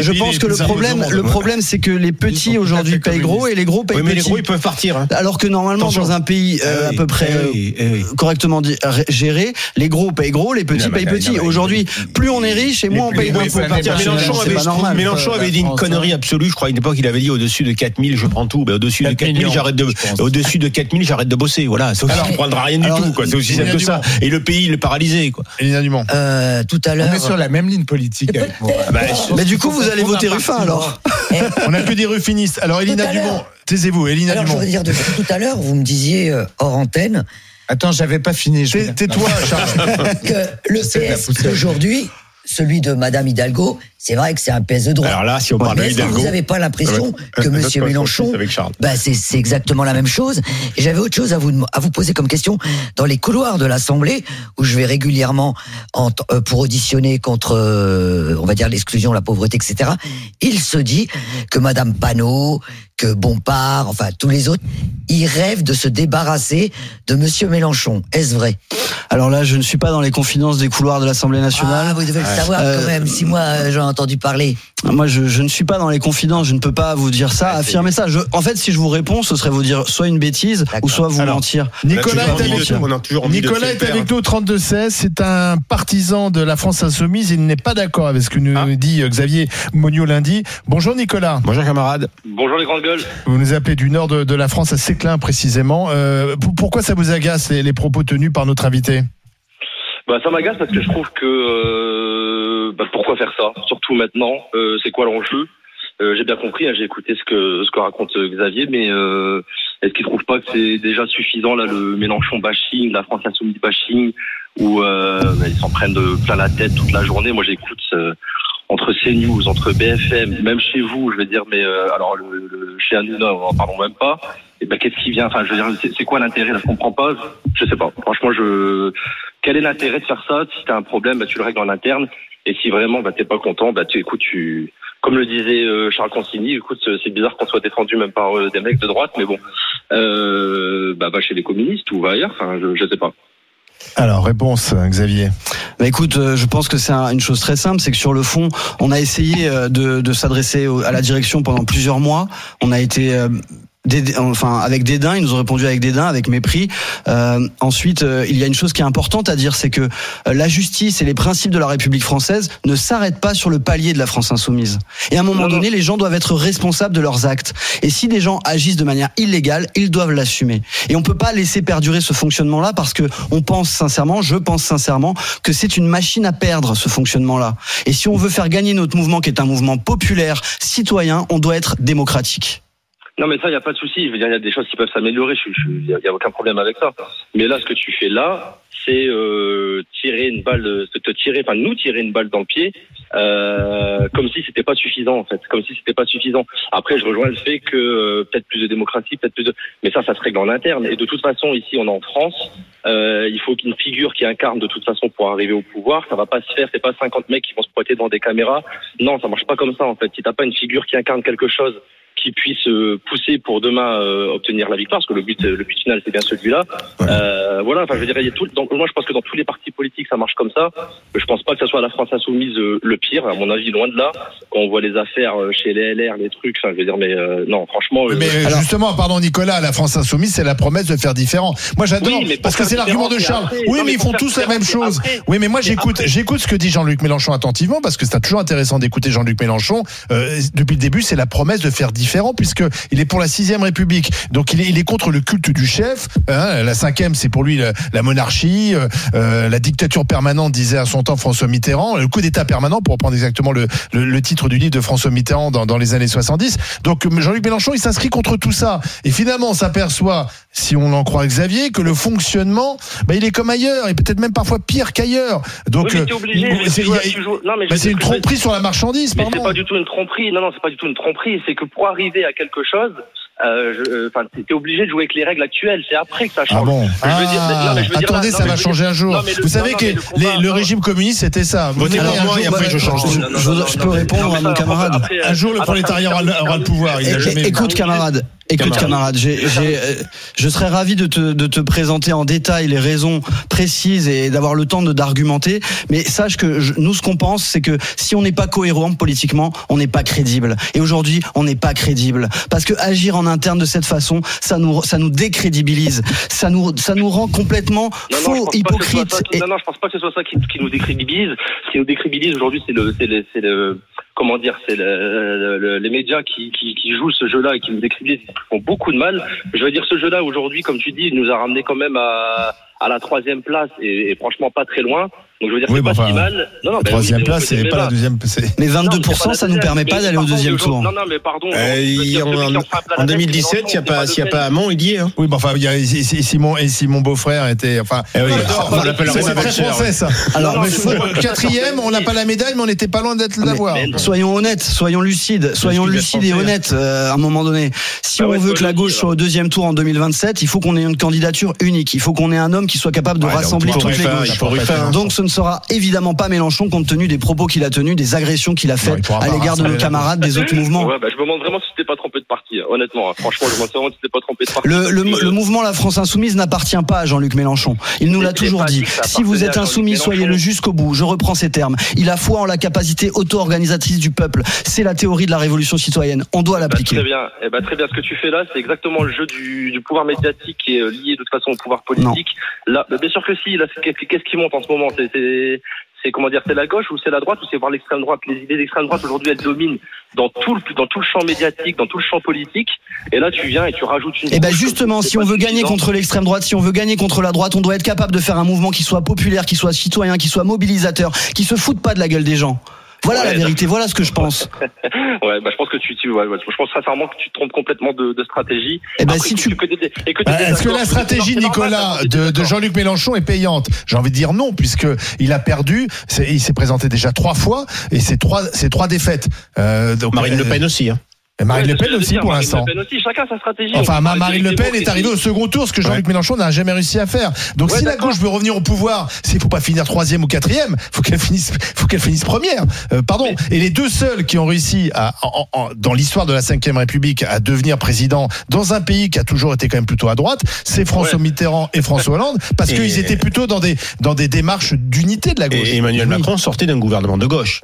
Je pense que le plus problème, le problème, c'est que les petits aujourd'hui payent gros et les gros payent Oui, mais les petits. gros, ils peuvent partir. hein. Alors que normalement, dans un pays euh, Eh à peu près eh euh, eh correctement géré, les gros payent gros, les petits payent petits. Aujourd'hui, plus on est riche et moins on paye gros, d'impôts. Mélenchon avait, Euh, dit une France, connerie hein. absolue. Je crois à une époque, il avait dit au-dessus de 4000, je prends tout. Ben, au-dessus de 4 4000, millions, j'arrête de, au-dessus de 4000, j'arrête de bosser. Voilà. Sauf Alors, qu'il ne prendra rien du tout, quoi. C'est aussi simple que ça. Et le pays, il est paralysé, quoi. Elina Dumont. Euh, tout à On l'heure. est sur la même ligne politique avec moi. Bah, Mais du coup, vous allez voter Ruffin alors Eh, On n'a que des ruffinistes. Alors, Elina Dumont, taisez-vous, Elina alors, je Dumont. voudrais dire de, tout à l'heure, vous me disiez euh, hors antenne Attends, j'avais pas fini. Tais-toi, Charles. que le PS d'aujourd'hui, celui de Madame Hidalgo, c'est vrai que c'est un PS de droite. Alors là, si on parle de Hidalgo. vous n'avez pas l'impression que Monsieur notre Mélenchon, bah c'est c'est exactement la même chose. Et j'avais autre chose à vous à vous poser comme question dans les couloirs de l'Assemblée où je vais régulièrement en euh, pour auditionner contre, euh, on va dire l'exclusion, la pauvreté, etc. Il se dit que Madame Panot, que Bompard, enfin tous les autres, ils rêvent de se débarrasser de Monsieur Mélenchon. Est-ce vrai? Alors là, je ne suis pas dans les confidences des couloirs de l'Assemblée Ah, nationale. vous devez le savoir Euh, quand même. Si moi euh, ai entendu parler. Moi, je, je ne suis pas dans les confidences. Je ne peux pas vous dire ça, affirmer ça. Je, en fait, si je vous réponds, ce serait vous dire soit une bêtise ou soit vous Alors, mentir. Nicolas est avec nous. Nicolas est avec nous au 32-16. C'est un partisan de la France Insoumise. Il n'est pas d'accord avec ce que nous Ah. dit euh, Xavier Monio lundi. Bonjour Nicolas. Bonjour, camarade. Bonjour les grandes gueules. Vous nous appelez du nord de, de la France, à Séclin précisément. Euh, pourquoi ça vous agace les, les propos tenus par notre invité? Bah ça m'agace parce que je trouve que euh, bah, pourquoi faire ça? Surtout maintenant, euh, c'est quoi l'enjeu? Euh, J'ai bien compris, hein, j'ai écouté ce que ce que raconte euh, Xavier, mais euh, est-ce qu'il trouve pas que c'est déjà suffisant là le Mélenchon bashing, la France insoumise bashing, où euh, bah, ils s'en prennent de plein la tête toute la journée? Moi j'écoute entre CNews, entre BFM, même chez vous, je veux dire, mais alors le, le, chez Hanouna, en parlons même pas. Et ben qu'est-ce qui vient? Enfin, je veux dire, c'est quoi l'intérêt? Je comprends pas. Je sais pas. Franchement, je quel est l'intérêt de faire ça Si t'as un problème, bah, tu le règles en interne. Et si vraiment bah, t'es pas content, bah tu écoute, tu comme le disait euh, Charles Consigny, écoute, c'est bizarre qu'on soit défendu même par euh, des mecs de droite, mais bon, euh, bah va chez les communistes ou va ailleurs. Enfin, je, je sais pas. Alors, réponse, Xavier. Bah écoute, euh, je pense que c'est un- une chose très simple, c'est que sur le fond, on a essayé euh, de, de s'adresser à la direction pendant plusieurs mois. On a été euh, enfin avec dédain, ils nous ont répondu avec dédain, avec mépris. Euh, ensuite, euh, il y a une chose qui est importante à dire, c'est que euh, la justice et les principes de la République française ne s'arrêtent pas sur le palier de la France insoumise. Et à un moment donné, les gens doivent être responsables de leurs actes. Et si des gens agissent de manière illégale, ils doivent l'assumer. Et on peut pas laisser perdurer ce fonctionnement-là parce que on pense sincèrement, je pense sincèrement, que c'est une machine à perdre ce fonctionnement-là. Et si on veut faire gagner notre mouvement, qui est un mouvement populaire, citoyen, on doit être démocratique. Non, mais ça, il y a pas de souci. Je veux dire, il y a des choses qui peuvent s'améliorer. Il n'y a aucun problème avec ça. Mais là, ce que tu fais là, c'est euh, tirer une balle, euh, te tirer, enfin nous tirer une balle dans le pied, euh, comme si c'était pas suffisant en fait, comme si c'était pas suffisant. Après, je rejoins le fait que euh, peut-être plus de démocratie, peut-être plus de, mais ça, ça se règle en interne. Et de toute façon, ici, on est en France. Euh, il faut qu'une figure qui incarne de toute façon pour arriver au pouvoir. Ça va pas se faire. C'est pas 50 mecs qui vont se pointer devant des caméras. Non, ça marche pas comme ça en fait. Si t'as pas une figure qui incarne quelque chose qui puisse euh, pousser pour demain euh, obtenir la victoire, parce que le but, le but final, c'est bien celui-là. Euh, voilà, enfin, je veux dire, il y a tout, donc, moi, je pense que dans tous les partis politiques, ça marche comme ça. Je pense pas que ça soit la France insoumise euh, le pire, à mon avis, loin de là. Quand on voit les affaires euh, chez les LR, les trucs, enfin, je veux dire, mais euh, non, franchement. Mais justement, pardon Nicolas, la France insoumise, c'est la promesse de faire différent. Moi j'adore, Oui, parce que c'est l'argument de Charles. Oui, mais ils font tous la même chose. après. Oui, mais moi j'écoute, j'écoute ce que dit Jean-Luc Mélenchon attentivement, parce que c'est toujours intéressant d'écouter Jean-Luc Mélenchon. Euh, depuis le début, c'est la promesse de faire différent, puisque il est pour la sixième République. Donc il est, il est contre le culte du chef. hein. la cinquième, c'est pour lui la, la monarchie, euh, euh, la dictature permanente, disait à son temps François Mitterrand, le coup d'État permanent, pour reprendre exactement le, le, le titre du livre de François Mitterrand dans, dans les années 70. Donc Jean-Luc Mélenchon, il s'inscrit contre tout ça. Et finalement, on s'aperçoit, si on en croit Xavier, que le fonctionnement, bah, il est comme ailleurs, et peut-être même parfois pire qu'ailleurs. Donc oui, euh, c'est- bah, une tromperie sur la marchandise, Mais c'est pas du tout une tromperie. Non, non, c'est pas du tout une tromperie. C'est que pour arriver à quelque chose, euh, euh, t'es obligé de jouer avec les règles actuelles. C'est après que ça change. Ah bon Je veux dire- Ah, non, mais je veux dire là- Attendez, non, ça va changer un jour. non, mais le- Vous savez non, que le combat- les- le non. régime communiste, c'était ça. Votez pour moi et après, je change. Non, non, non, Je- non, je non, peux non, répondre non, à mon camarade. après, Un jour, le prolétariat aura le- pouvoir. Écoute, camarade. Écoute, Camarade. euh, je serais ravi de te, de te présenter en détail les raisons précises et d'avoir le temps d'argumenter. Mais sache que je- nous, ce qu'on pense, c'est que si on n'est pas cohérent politiquement, on n'est pas crédible. Et aujourd'hui, on n'est pas crédible. Parce que agir en interne de cette façon, ça nous, ça nous décrédibilise. Ça nous, ça nous rend complètement Non, faux, hypocrite. ça qui- Et- Non, non, je pense pas que ce soit ça qui, qui nous décrédibilise. Ce qui nous décrédibilise aujourd'hui, c'est le, c'est le, le, comment dire, c'est le, le- le- les médias qui, qui, qui jouent ce jeu-là et qui nous décrivent, qui font beaucoup de mal. Je veux dire, ce jeu-là, aujourd'hui, comme tu dis, il nous a ramené quand même à, à la troisième place et, et franchement pas très loin. Donc je veux dire, Oui, c'est bah, pas enfin, si mal. Non, non, La troisième place, c'est pas la deuxième. Mais Non, 22%, mais ça c'est nous permet pas d'aller au deuxième tour. Non, non, mais pardon. Euh, en, celui qui en frappe la en tête, 2017, il n'y a pas, s'il y a pas Hamon, il y est. Hein. Oui, mais enfin, y et si, mon, beau-frère était, enfin, Eh on l'appelle français, ça. Alors, quatrième, on n'a pas la médaille, mais on n'était pas loin d'être mais- Soyons honnêtes, soyons lucides, soyons lucides et français, honnêtes euh, à un moment donné. Si Bah on veut que la gauche soit au deuxième tour en 2027, il faut qu'on ait une candidature unique. Il faut qu'on ait un homme qui soit capable de rassembler toutes les gauches. Donc ce ne sera évidemment pas Mélenchon compte tenu des propos qu'il a tenus, des agressions qu'il a faites à l'égard de nos camarades des autres mouvements. Ouais, bah, je me demande vraiment si t'es pas trompé de parti, hein, honnêtement. hein. Franchement, je me demande vraiment si tu t'es pas trompé de parti. Le, le mouvement La France Insoumise n'appartient pas à Jean-Luc Mélenchon. Il nous l'a toujours dit. Si vous êtes insoumis, soyez-le jusqu'au bout. Je reprends ces termes. Il a foi en la capacité auto-organisatrice du peuple. C'est la théorie de la révolution citoyenne. On doit Bah, l'appliquer. très bien. Eh ben, très bien. Ce que tu fais là, c'est exactement le jeu du, du pouvoir médiatique qui est euh, lié de toute façon au pouvoir politique. Là, bah, bien sûr que si. Là, qu'est-ce qui monte en ce moment? C'est, c'est, comment dire C'est la gauche ou c'est la droite ou c'est voir l'extrême droite Les idées d'extrême droite aujourd'hui, elles dominent dans tout le dans tout le champ médiatique, dans tout le champ politique. Et là, tu viens et tu rajoutes une. Et ben couche justement, si on veut gagner contre l'extrême droite, si on veut gagner contre la droite, on doit être capable de faire un mouvement qui soit populaire, qui soit citoyen, qui soit mobilisateur, qui se foute pas de la gueule des gens. Voilà la vérité, voilà ce que je pense. Ouais, bah, je pense que tu, tu ouais, ouais, je pense sincèrement que tu te trompes complètement de, de stratégie. Eh ben, Après, si tu- et Bah, Est-ce que la stratégie, Nicolas, de, de. Jean-Luc Mélenchon est payante? J'ai envie de dire non, puisque il a perdu. c'est- Il s'est présenté déjà trois fois et c'est trois, c'est trois défaites. Euh, donc, Marine Le euh, Pen aussi. Hein. Et Marine Ouais, Le c'est Pen aussi pour l'instant. Marine Le Pen aussi, chacun sa stratégie. Enfin, Marine Le Pen est arrivée au second tour, ce que Jean-Luc Mélenchon n'a jamais réussi à faire. Donc, Ouais, si la gauche veut revenir au pouvoir, s'il faut pas finir troisième ou quatrième, faut qu'elle finisse, faut qu'elle finisse première. Euh, pardon. Et les deux seuls qui ont réussi à, en- en- dans l'histoire de la Ve République à devenir président dans un pays qui a toujours été quand même plutôt à droite, c'est François. Mitterrand et François Hollande, parce Et- qu'ils étaient plutôt dans des dans des démarches d'unité de la gauche. Et Emmanuel Oui. Macron sortait d'un gouvernement de gauche.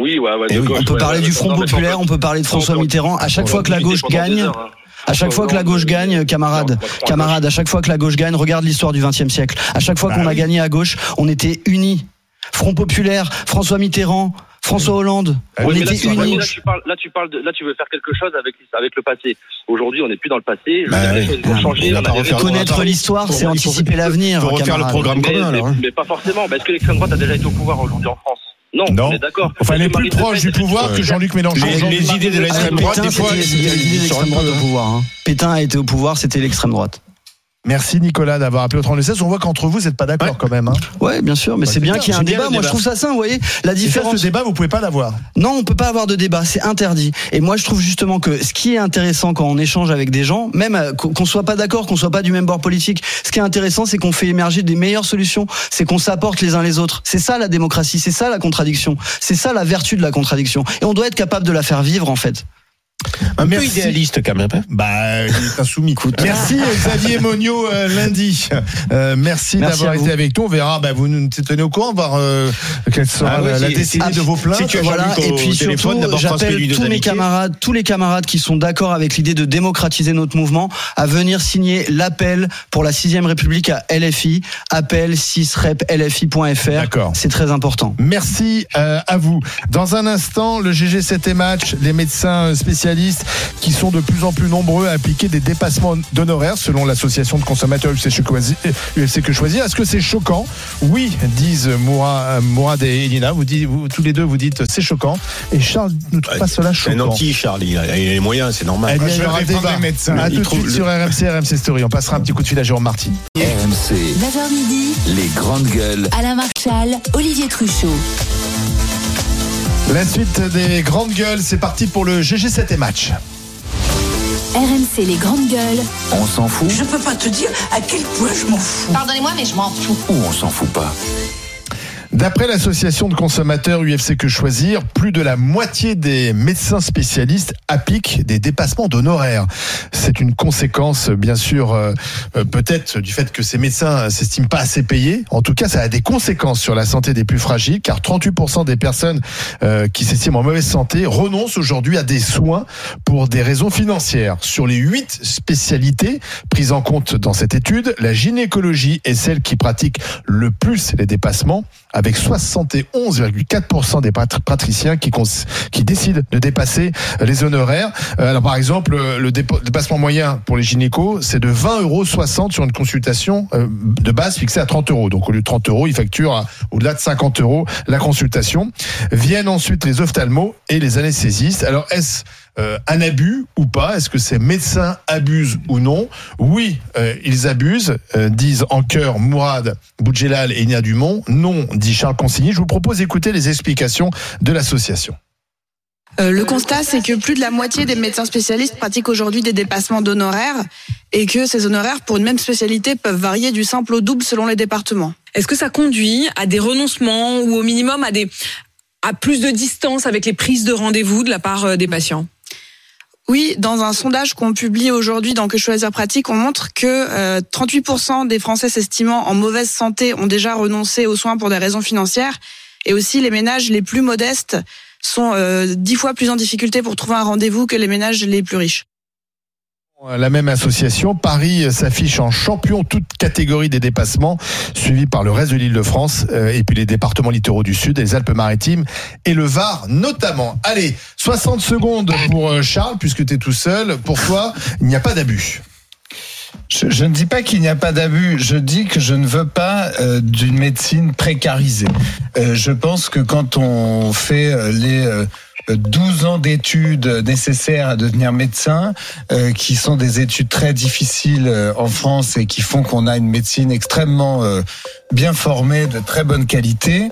Oui, ouais, ouais. Eh de oui. gauche, On peut ouais, parler ouais, du. Front populaire, on peut parler de François Mitterrand. À chaque fois que la gauche gagne, heures, hein. à chaque fois que la gauche gagne, camarade, à camarade, à chaque fois que la gauche gagne, regarde l'histoire du XXe siècle. À chaque fois Bah qu'on a gagné à gauche, on était unis. Front populaire, François Mitterrand, François Hollande, Ah on Oui, mais là, était tu, unis. là, tu parles, là, tu parles de, là, tu veux faire quelque chose avec, avec le passé. Aujourd'hui, on n'est plus dans le passé. Bah dire, les oui. choses vont Ah, changer. Connaître l'histoire, c'est anticiper l'avenir. faut refaire le programme commun, mais- hein. mais pas forcément. Bah, Est-ce que l'extrême droite a déjà été au pouvoir aujourd'hui en France? Non, Non. on est d'accord. Enfin, elle est plus proche du pouvoir que Jean-Luc Mélenchon. Les- les idées de l'extrême droite, Pétain, des fois, sont droite pas, au pouvoir. hein. Pétain a été au pouvoir, c'était l'extrême droite. Merci Nicolas d'avoir appelé au 32-16. On voit qu'entre vous, vous n'êtes pas d'accord Ouais. quand même. hein. Ouais, bien sûr, mais Bah, c'est bien qu'il y ait un débat. Moi, je débat. trouve ça sain, vous voyez. La ça, différence. ce débat, vous pouvez pas l'avoir. Non, on peut pas avoir de débat, c'est interdit. Et moi, je trouve justement que ce qui est intéressant quand on échange avec des gens, même euh, qu'on qu'on soit pas d'accord, qu'on soit pas du même bord politique, ce qui est intéressant, c'est qu'on fait émerger des meilleures solutions, c'est qu'on s'apporte les uns les autres. C'est ça la démocratie, c'est ça la contradiction, c'est ça la vertu de la contradiction. Et on doit être capable de la faire vivre en fait. Un peu idéaliste quand même. hein. Bah, il est insoumis. Merci Xavier Monio euh, lundi. Euh, merci, Merci d'avoir été avec nous. On verra. Bah, vous nous tenez au courant, voir euh, quelle sera Ah la, la si- de vos plaintes. si tu Voilà, et puis surtout, j'appelle tous mes camarades, tous les camarades qui sont d'accord avec l'idée de démocratiser notre mouvement, à venir signer l'appel pour la sixième République à LFI, appel 6replfi.fr. D'accord. C'est très important. Merci euh, à vous. Dans un instant, le GG7 et match, les médecins spécialistes qui sont de plus en plus nombreux à appliquer des dépassements d'honoraires selon l'association de consommateurs UFC que choisir. UFC que choisir. Est-ce que c'est choquant Oui, disent Mourad, Mourad et Elina. Vous, dites, vous tous les deux, vous dites c'est choquant. Et Charles ne trouve pas cela C'est un choquant. anti, Charlie. Il a les moyens, c'est Eh normal. bien, je il y vais aura débat. les médecins. À tout de suite le- sur RMC, RMC Story. On passera un petit coup de fil à Jérôme Marty. RMC, 9h midi, les grandes gueules. Alain Marchal, Olivier Truchot. La suite des grandes gueules, c'est parti pour le GG7 et match. RMC les grandes gueules. On s'en fout Je peux pas te dire à quel point je m'en fous. Pardonnez-moi, mais je m'en fous. ou on s'en fout pas D'après l'association de consommateurs UFC Que Choisir, plus de la moitié des médecins spécialistes appliquent des dépassements d'honoraires. C'est une conséquence, bien sûr, euh, euh, peut-être du fait que ces médecins s'estiment pas assez payés. En tout cas, ça a des conséquences sur la santé des plus fragiles, car 38% des personnes euh, qui s'estiment en mauvaise santé renoncent aujourd'hui à des soins pour des raisons financières. Sur les huit spécialités prises en compte dans cette étude, la gynécologie est celle qui pratique le plus les dépassements, 71,4% des pat- patriciens qui, décident de dépasser les honoraires. Euh, Alors par exemple, euh, le dépa- dépassement moyen pour les gynécos, c'est de 20,60 euros sur une consultation euh, de base fixée à 30 euros. Donc au lieu de 30 euros, ils facturent au-delà de 50 euros la consultation. Viennent ensuite les ophtalmos et les anesthésistes. Alors est-ce euh, un abus ou pas Est-ce que ces médecins abusent ou non Oui, euh, ils abusent, euh, disent en chœur Mourad Boudjelal et Ina Dumont. Non, dit Charles Consigny. Je vous propose d'écouter les explications de l'association. Euh, le constat, c'est que plus de la moitié des médecins spécialistes pratiquent aujourd'hui des dépassements d'honoraires et que ces honoraires pour une même spécialité peuvent varier du simple au double selon les départements. Est-ce que ça conduit à des renoncements ou au minimum à des à plus de distance avec les prises de rendez-vous de la part des patients? Oui, dans un sondage qu'on publie aujourd'hui dans Que choisir pratique, on montre que euh, 38% des Français s'estimant en mauvaise santé ont déjà renoncé aux soins pour des raisons financières et aussi les ménages les plus modestes sont euh, dix fois plus en difficulté pour trouver un rendez-vous que les ménages les plus riches. La même association, Paris s'affiche en champion toute catégorie des dépassements, suivi par le reste de l'île de France euh, et puis les départements littoraux du Sud, les Alpes-Maritimes et le Var notamment. Allez, 60 secondes pour euh, Charles, puisque tu es tout seul. Pour toi, il n'y a pas d'abus. Je, ne dis pas qu'il n'y a pas d'abus, je dis que je ne veux pas euh, d'une médecine précarisée. Euh, je pense que quand on fait euh, les euh, 12 ans d'études nécessaires à devenir médecin, euh, qui sont des études très difficiles euh, en France et qui font qu'on a une médecine extrêmement euh, bien formée, de très bonne qualité,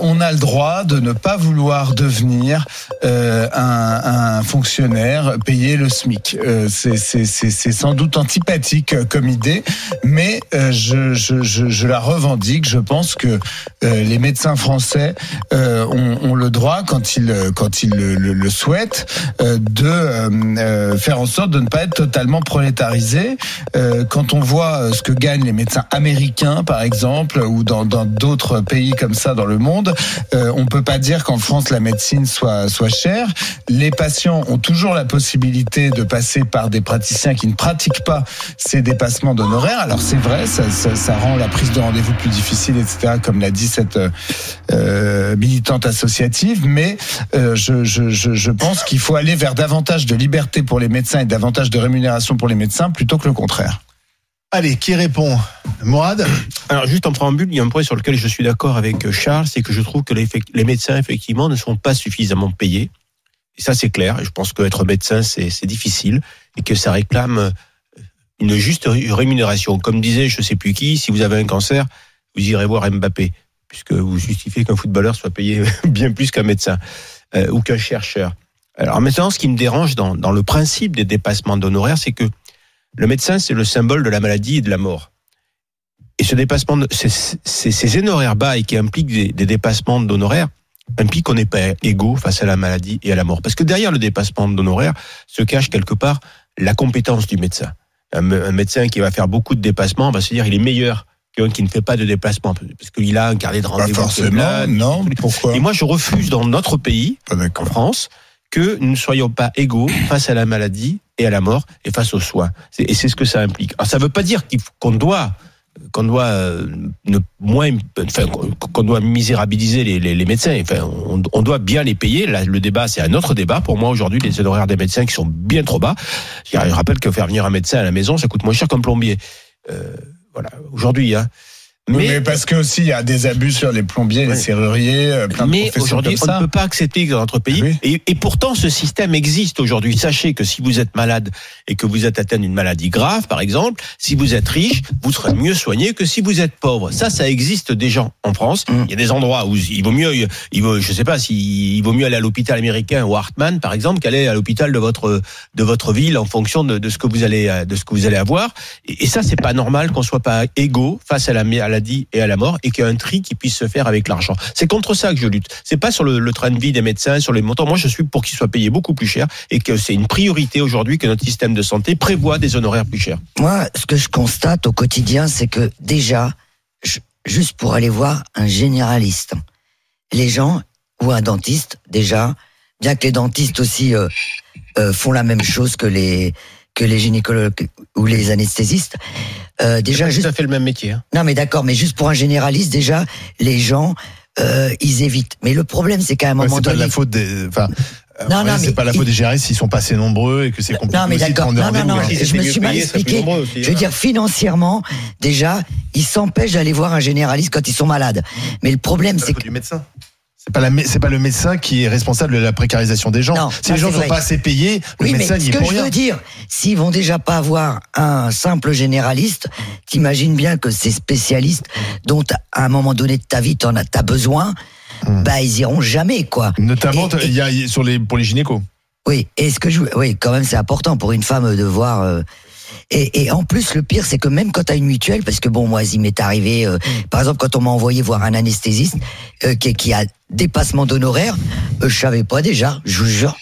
on a le droit de ne pas vouloir devenir un, un fonctionnaire payé le SMIC. C'est- sans doute antipathique comme idée, mais je, je, je, je la revendique. Je pense que les médecins français ont, ont le droit, quand ils, quand ils le, le- souhaitent, euh, de euh, euh, faire en sorte de ne pas être totalement prolétarisés. Euh, quand on voit ce que gagnent les médecins américains, par exemple, ou dans d'autres pays comme ça dans le monde, on peut pas dire qu'en France la médecine soit chère. Les patients ont toujours la possibilité de passer par des praticiens qui ne pratiquent pas ces dépassements d'honoraires. Alors c'est vrai, ça, rend la prise de rendez-vous plus difficile, etc. Comme l'a dit cette militante associative, mais je, je, je pense qu'il faut aller vers davantage de liberté pour les médecins et davantage de rémunération pour les médecins plutôt que le contraire. Allez, qui répond? Mourad? Alors, juste en préambule, il y a un point sur lequel je suis d'accord avec Charles, c'est que je trouve que les, les médecins, effectivement, ne sont pas suffisamment payés. Et ça, c'est clair. Je pense qu'être médecin, c'est difficile et que ça réclame euh, une juste rémunération. Comme disait je sais plus qui, si vous avez un cancer, vous irez voir Mbappé, puisque vous justifiez qu'un footballeur soit payé bien plus qu'un médecin euh, ou qu'un chercheur. Alors maintenant, ce qui me dérange dans, dans le principe des dépassements d'honoraires, c'est que le médecin, c'est le symbole de la maladie et de la mort. Et ce dépassement, ces, honoraires bas et qui impliquent des, dépassements d'honoraires, impliquent qu'on n'est pas égaux face à la maladie et à la mort. Parce que derrière le dépassement d'honoraires se cache quelque part la compétence du médecin. Un, médecin qui va faire beaucoup de dépassements va se dire il est meilleur qui ne fait pas de déplacement parce qu'il a un carnet de rendez-vous. Pas forcément, non. Pourquoi Et moi, je refuse dans notre pays, en France, que nous ne soyons pas égaux face à la maladie et à la mort et face aux soins. Et c'est ce que ça implique. Alors, ça ne veut pas dire qu'on doit qu'on doit euh, ne moins, enfin, qu'on doit misérabiliser les, les, les médecins. Enfin, on, on, doit bien les payer. Là, le débat, c'est un autre débat. Pour moi, aujourd'hui, les honoraires des médecins qui sont bien trop bas. Je rappelle que faire venir un médecin à la maison, ça coûte moins cher qu'un plombier. Euh, voilà, aujourd'hui. Hein. Mais, oui, mais, parce que aussi il y a des abus sur les plombiers, les serruriers, plein mais de aujourd'hui, on ne peut pas accepter que dans notre pays. Oui. Et, et, pourtant, ce système existe aujourd'hui. Sachez que si vous êtes malade et que vous êtes atteint d'une maladie grave, par exemple, si vous êtes riche, vous serez mieux soigné que si vous êtes pauvre. Ça, ça existe déjà en France. Mm. Il y a des endroits où il vaut mieux, il vaut, je sais pas, si il vaut mieux aller à l'hôpital américain ou Hartmann, par exemple, qu'aller à l'hôpital de votre de votre ville en fonction de, de, ce que vous allez de ce que vous allez avoir. Et, et ça, c'est pas normal qu'on soit pas égaux face à la maladie et à la mort et qu'il y a un tri qui puisse se faire avec l'argent. C'est contre ça que je lutte. C'est pas sur le, train de vie des médecins, sur les montants. Moi, je suis pour qu'ils soient payés beaucoup plus cher et que c'est une priorité aujourd'hui que notre système de santé prévoit des honoraires plus chers. Moi, ce que je constate au quotidien, c'est que déjà, juste pour aller voir un généraliste, les gens ou un dentiste, déjà, bien que les dentistes aussi euh, euh, font la même chose que les que les gynécologues ou les anesthésistes. Euh, déjà, juste. Ça fait le même métier. Hein. Non, mais d'accord, mais juste pour un généraliste, déjà, les gens, euh, ils évitent. Mais le problème, c'est qu'à un moment ouais, donné. C'est pas la faute des. Enfin, non, non, c'est pas la faute des généralistes s'ils sont pas assez nombreux et que c'est compliqué. Non, mais d'accord. Non, non, non, si je me suis mal expliqué. Aussi, je veux dire, financièrement, déjà, ils s'empêchent d'aller voir un généraliste quand ils sont malades. Mais le problème, c'est que. du médecin. C'est pas, la, c'est pas le médecin qui est responsable de la précarisation des gens. Non, si les gens ne sont pas assez payés, le oui, médecin n'y est ce que pour je rien. veux dire, s'ils vont déjà pas avoir un simple généraliste, t'imagines bien que ces spécialistes dont à un moment donné de ta vie t'en as, t'as besoin, Hmm. bah ils iront jamais quoi. Notamment, il y a sur les pour les gynécos. Oui, et ce que je, oui, quand même, c'est important pour une femme de voir. euh, et, et en plus, le pire, c'est que même quand t'as une mutuelle, parce que bon, moi, il m'est arrivé, euh, par exemple, quand on m'a envoyé voir un anesthésiste euh, qui, qui a dépassement d'honoraires, euh, je savais pas déjà, je vous jure.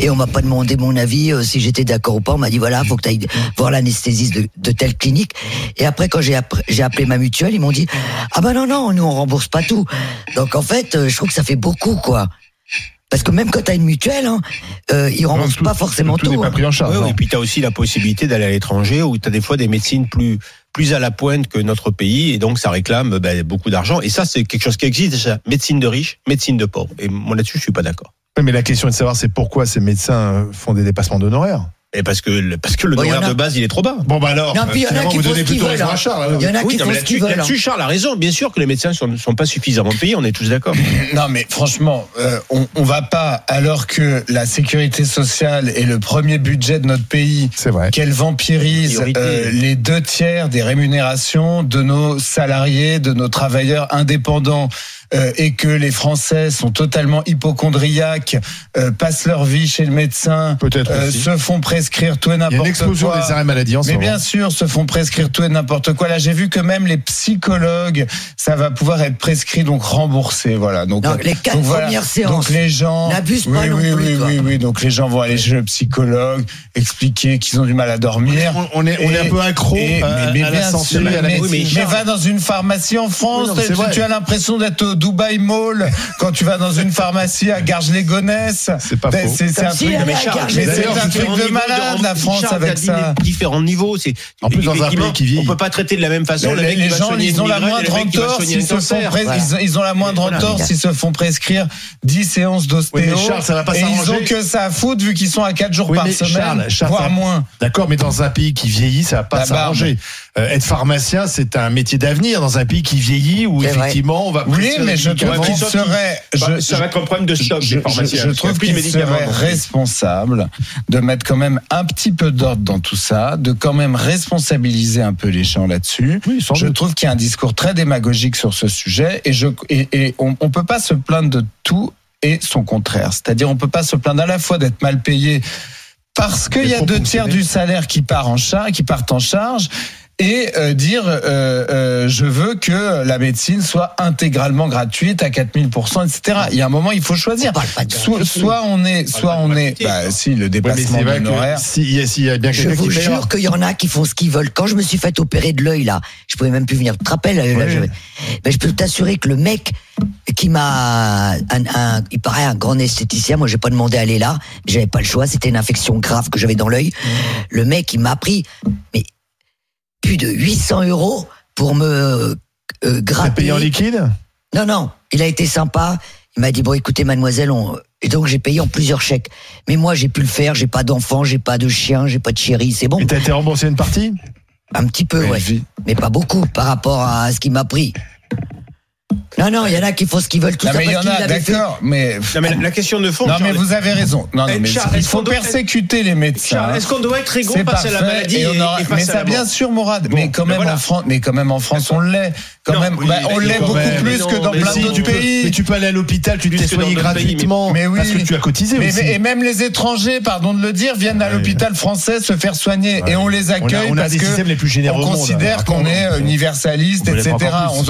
Et on m'a pas demandé mon avis euh, si j'étais d'accord ou pas. On m'a dit voilà, faut que tu ailles voir l'anesthésiste de, de telle clinique. Et après, quand j'ai appelé ma mutuelle, ils m'ont dit ah ben non non, nous on rembourse pas tout. Donc en fait, euh, je trouve que ça fait beaucoup quoi. Parce que même quand t'as une mutuelle, hein, euh, ils remboursent tout- pas forcément tout tout. n'est pas hein. pris en charge. Ouais, non. et puis tu as aussi la possibilité d'aller à l'étranger où tu as des fois des médecines plus plus à la pointe que notre pays et donc ça réclame ben, beaucoup d'argent et ça c'est quelque chose qui existe déjà médecine de riches médecine de pauvres et moi là-dessus je suis pas d'accord Oui, Mais la question est de savoir c'est pourquoi ces médecins font des dépassements d'honoraires. Et parce que le- parce que le Bon, a- de base il est trop bas Bon bah alors, Non, puis il y en a qui vous font donnez ce qu'ils plutôt veulent, raison à hein. Charles. alors. Il y en a oui, qui non, font mais ce qu'ils là-dessus, veulent. hein. là-dessus, Charles a raison. Bien sûr que les médecins sont, sont pas suffisamment payés. On est tous d'accord. Non, mais franchement, euh, on, on va pas, alors que la sécurité sociale est le premier budget de notre pays, C'est vrai. qu'elle vampirise euh, les deux tiers des rémunérations de nos salariés, de nos travailleurs indépendants, euh, et que les Français sont totalement hypochondriaques, euh, passent leur vie chez le médecin, euh, se font prescrire tout et Il y a une n'importe explosion quoi. des arrêts maladie en ce Mais moment. bien sûr, se font prescrire tout et n'importe quoi. Là, j'ai vu que même les psychologues, ça va pouvoir être prescrit, donc remboursé. Voilà. Donc, Non, les quatre donc voilà. premières séances. Donc les gens N'abuse pas oui, non oui, plus, oui, toi. oui, oui. Donc les gens vont aller chez le psychologue, expliquer qu'ils ont du mal à dormir. On, on est, on est un peu accro Et- à, mais, mais à la bien santé, sûr, à la mais, va dans une pharmacie en France, Oui, non, tu, tu as l'impression d'être au Dubaï Mall quand tu vas dans une pharmacie à Garges-les-Gonesse. C'est pas Ben, faux. C'est un truc, mais c'est un truc de malade la France avec ça. différents niveaux. C'est En plus, dans un pays qui vieillit. On peut pas traiter de la même façon. le les, gens, ils ont la moindre entorse s'ils se font ils, ont la moindre entorse s'ils se font prescrire 10 séances d'ostéo. Oui, mais Charles, ça va pas et ils ont que ça à foutre vu qu'ils sont à 4 jours Oui, par semaine, Charles, Charles, voire moins. D'accord, mais dans un pays qui vieillit, ça va pas s'arranger. Euh, être pharmacien, c'est un métier d'avenir dans un pays qui vieillit où effectivement on va Oui, prescrire mais je trouve qu'il serait, je, ça va être un problème de stock je, des pharmaciens. je- je trouve Plus qu'il serait responsable de mettre quand même un petit peu d'ordre dans tout ça, de quand même responsabiliser un peu les gens là-dessus. Oui, Je doute. trouve qu'il y a un discours très démagogique sur ce sujet et, je, et, et on, on peut pas se plaindre de tout et son contraire. C'est-à-dire on peut pas se plaindre à la fois d'être mal payé parce qu'il y a deux tiers du salaire qui part en charge, qui partent en charge. Et euh, dire euh, euh, je veux que la médecine soit intégralement gratuite à 4000%, etc. Il y a un moment, il faut choisir. Soit, soit on est, soit on est, bah, si le Ouais, dépassement vrai d'honoraires. que s'il y, a- bien Je vous qui jure qu'il y en a qui font ce qu'ils veulent. Quand je me suis fait opérer de l'œil, là, je pouvais même plus venir. Tu te rappelles, là, j'avais- mais je peux t'assurer que le mec qui m'a, un, un- il paraît un grand esthéticien, moi j'ai pas demandé à aller là, j'avais pas le choix, c'était une infection grave que j'avais dans l'œil. Le mec, il m'a pris, mais plus de 800 euros pour me euh, T'as gratter. payé en liquide? Non, non, il a été sympa. Il m'a dit bon, écoutez, mademoiselle, on... et donc j'ai payé en plusieurs chèques. Mais moi, j'ai pu le faire. J'ai pas d'enfant, j'ai pas de chien, j'ai pas de chéri. C'est bon, Et t'as été remboursé une partie? Un petit peu, ouais, mais pas beaucoup par rapport à ce qu'il m'a pris. Non, non, il y en a qui font ce qu'ils veulent. Tout Non, ça mais il y en a, d'accord, mais. Non, mais la- question de fond. Non, mais vous avez raison. Non, non, Eh, mais Charles, il faut persécuter les médecins. Charles, est-ce qu'on doit être égaux face à la maladie et on aura- et face mais ça bien sûr Mourad mais quand même voilà. en France mais quand même en France on l'est quand Non, même oui, bah, on l'est beaucoup même, plus que dans plein si, d'autres peux, pays mais tu peux aller à l'hôpital, tu te fais soigner gratuitement mais oui. parce que tu as cotisé mais, aussi. et même les étrangers, pardon de le dire, viennent à l'hôpital français se faire soigner et on les accueille parce que systèmes les plus généreux on monde, considère hein. qu'on est universaliste, etc.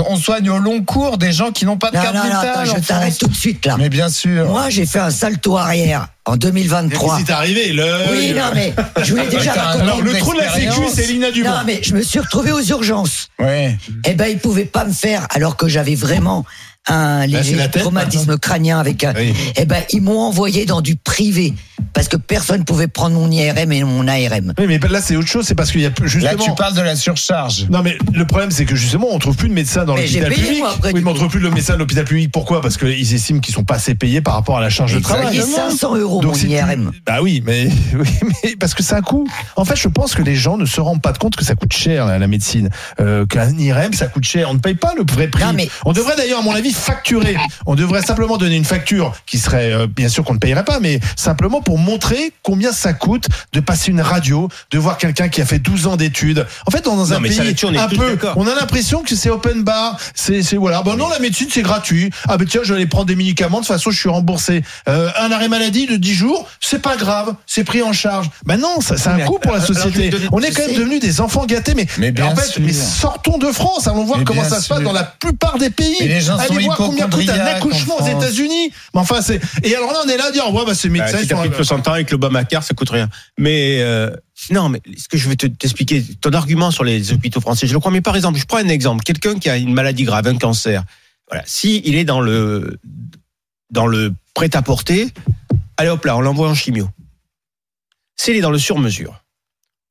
on soigne au long cours des gens qui n'ont pas de Non, carte non, non, vitale. attends, en je t'arrête tout de suite là. Mais bien sûr. Moi, j'ai fait un salto arrière en 2023. Qu'est-ce qui t'est arrivé le... Oui, non, mais je voulais déjà raconter. Alors, le trou de la sécu, c'est Lina Dumont. Non, mais je me suis retrouvé aux urgences. Ouais. Eh ben, ils pouvaient pas me faire, alors que j'avais vraiment un c'est léger traumatisme crânien avec un. Oui. Eh ben, ils m'ont envoyé dans du privé parce que personne pouvait prendre mon IRM et mon ARM. Oui, mais là c'est autre chose, c'est parce qu'il y a plus- Là, justement. tu parles de la surcharge. Non mais le problème c'est que justement on trouve plus de médecins dans l'hôpital payé, public. moi, après, oui, mais on trouve plus de médecins dans l'hôpital public. Pourquoi? Parce qu'ils estiment qu'ils sont pas assez payés par rapport à la charge de travail. payé 500 euros Donc, mon IRM. Bah oui, mais oui, mais parce que c'est un coût. En fait, je pense que les gens ne se rendent pas compte que ça coûte cher la, la médecine, euh, qu'un IRM ça coûte cher. On ne paye pas le vrai prix. Non, mais- On devrait d'ailleurs, à mon avis, facturer. On devrait simplement donner une facture qui serait, euh, bien sûr, qu'on ne payerait pas, mais simplement pour montrer combien ça coûte de passer une radio, de voir quelqu'un qui a fait 12 ans d'études. En fait, dans un Non, pays on un peu, a l'impression que c'est open bar. C'est, voilà. Bon, non, la médecine c'est gratuit. Ah ben tiens, je vais aller prendre des médicaments. De toute façon, je suis remboursé. Euh, un arrêt maladie de 10 jours, c'est pas grave, c'est pris en charge. Ben non, ça, c'est un coût pour la société. On est quand même devenus des enfants gâtés. Mais, en fait, sûr. mais sortons de France. Allons voir Mais comment ça se passe dans la plupart des pays. Mais les gens Allez sont voir combien coûte un accouchement en aux. États-Unis. Mais enfin, c'est et alors là, on est là à dire ouais, bah ces Bah, médecins si t'as de 60 ans avec l'Obamacare, ça coûte rien. Mais euh, non, mais ce que je vais te- t'expliquer, ton argument sur les hôpitaux français, je le crois. Mais par exemple, je prends un exemple. Quelqu'un qui a une maladie grave, un cancer. Voilà. Si il est dans le dans le prêt-à-porter, allez hop là, on l'envoie en chimio. S'il est dans le sur-mesure,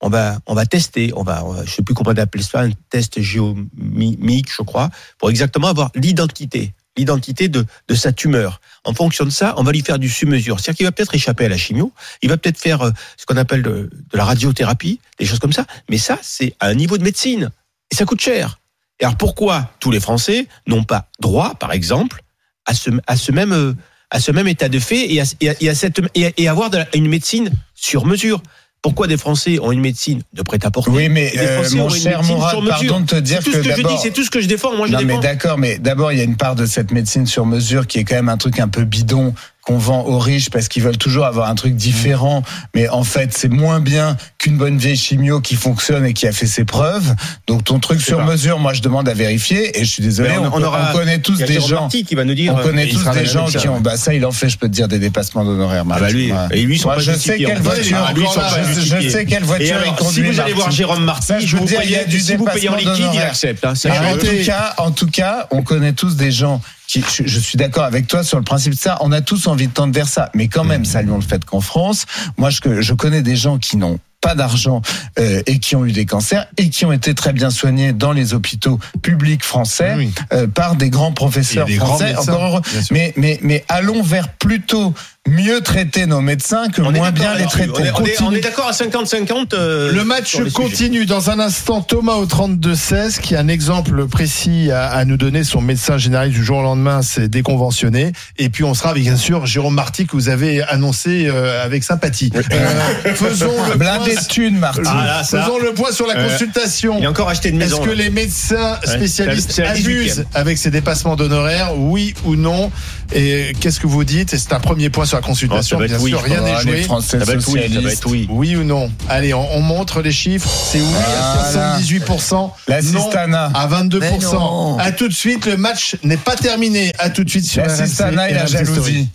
on va on va tester, on va, va- je sais plus comment on appelle ça, un test géomique, je crois, pour exactement avoir l'identité, l'identité de de sa tumeur. En fonction de ça, on va lui faire du sur-mesure. C'est-à-dire qu'il va peut-être échapper à la chimio, il va peut-être faire euh, ce qu'on appelle de, de la radiothérapie, des choses comme ça. Mais ça, c'est à un niveau de médecine. Et ça coûte cher. Et alors pourquoi tous les Français n'ont pas droit, par exemple, à ce, à ce même euh, à ce même état de fait et à, et à- et à cette et, avoir une médecine sur mesure? Pourquoi des Français ont une médecine de prêt-à-porter Oui, mais euh, Français mon cher Mourad, pardon de te dire C'est tout que ce que je dis, d'abord. c'est tout ce que je défends. Moi, je non, mais défends. d'accord, mais d'abord, il y a une part de cette médecine sur mesure qui est quand même un truc un peu bidon qu'on vend aux riches parce qu'ils veulent toujours avoir un truc différent. Mais en fait, c'est moins bien qu'une bonne vieille chimio qui fonctionne et qui a fait ses preuves. Donc, ton truc sur pas. mesure, moi, je demande à vérifier. Et je suis désolé, on, on aura- connaît tous des gens. Qui va nous dire. On connaît tous des gens qui ont, bah ça, il en fait, je peux te dire, des dépassements d'honoraires. Ah bah lui, Ouais. et lui, sont Moi, pas je sais quelle voiture, je, sais quelle voiture il conduit. si vous allez voir. Jérôme Marty, Ça, je vous dire, il y a du si vous payez en dépassement liquide, il accepte. hein. En tout cas, en tout cas, on connaît tous des gens je, je suis d'accord avec toi sur le principe de ça. On a tous envie de tendre vers ça, mais quand même, saluons le fait qu'en France, moi, je, je connais des gens qui n'ont pas d'argent euh, et qui ont eu des cancers et qui ont été très bien soignés dans les hôpitaux publics français Oui. euh, par des grands professeurs grands français. médecins, Encore sûr. Mais, mais, mais allons vers plutôt mieux traiter nos médecins que On moins bien les traiter. On est- on est- On Continue. est d'accord à 50-50. euh, Le match sujets. continue dans un instant. Thomas au 32-16 qui a un exemple précis à, à nous donner. Son médecin généraliste du jour au lendemain s'est déconventionné. Et puis on sera avec bien sûr Jérôme Marty que vous avez annoncé euh, avec sympathie. Euh, faisons le Blindé point, thunes, Martin. Ah, là, ça. faisons le point sur la Euh, consultation. Il a encore acheté une Est-ce maison. que là. les médecins Ouais, spécialistes 18e. abusent avec ces dépassements d'honoraires Oui ou non? Et qu'est-ce que vous dites? Et c'est un premier point sur la consultation. Oh, bien oui, sûr, rien n'est joué. Français Ça va être oui, ça va être oui. Oui ou non? Allez, on, on montre les chiffres. C'est oui Voilà. à 78%. La non à Mais 22%. non. À tout de suite, le match n'est pas terminé. À tout de suite sur La RMC et la jalousie.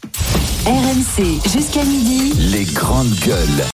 RMC jusqu'à midi. Les grandes gueules.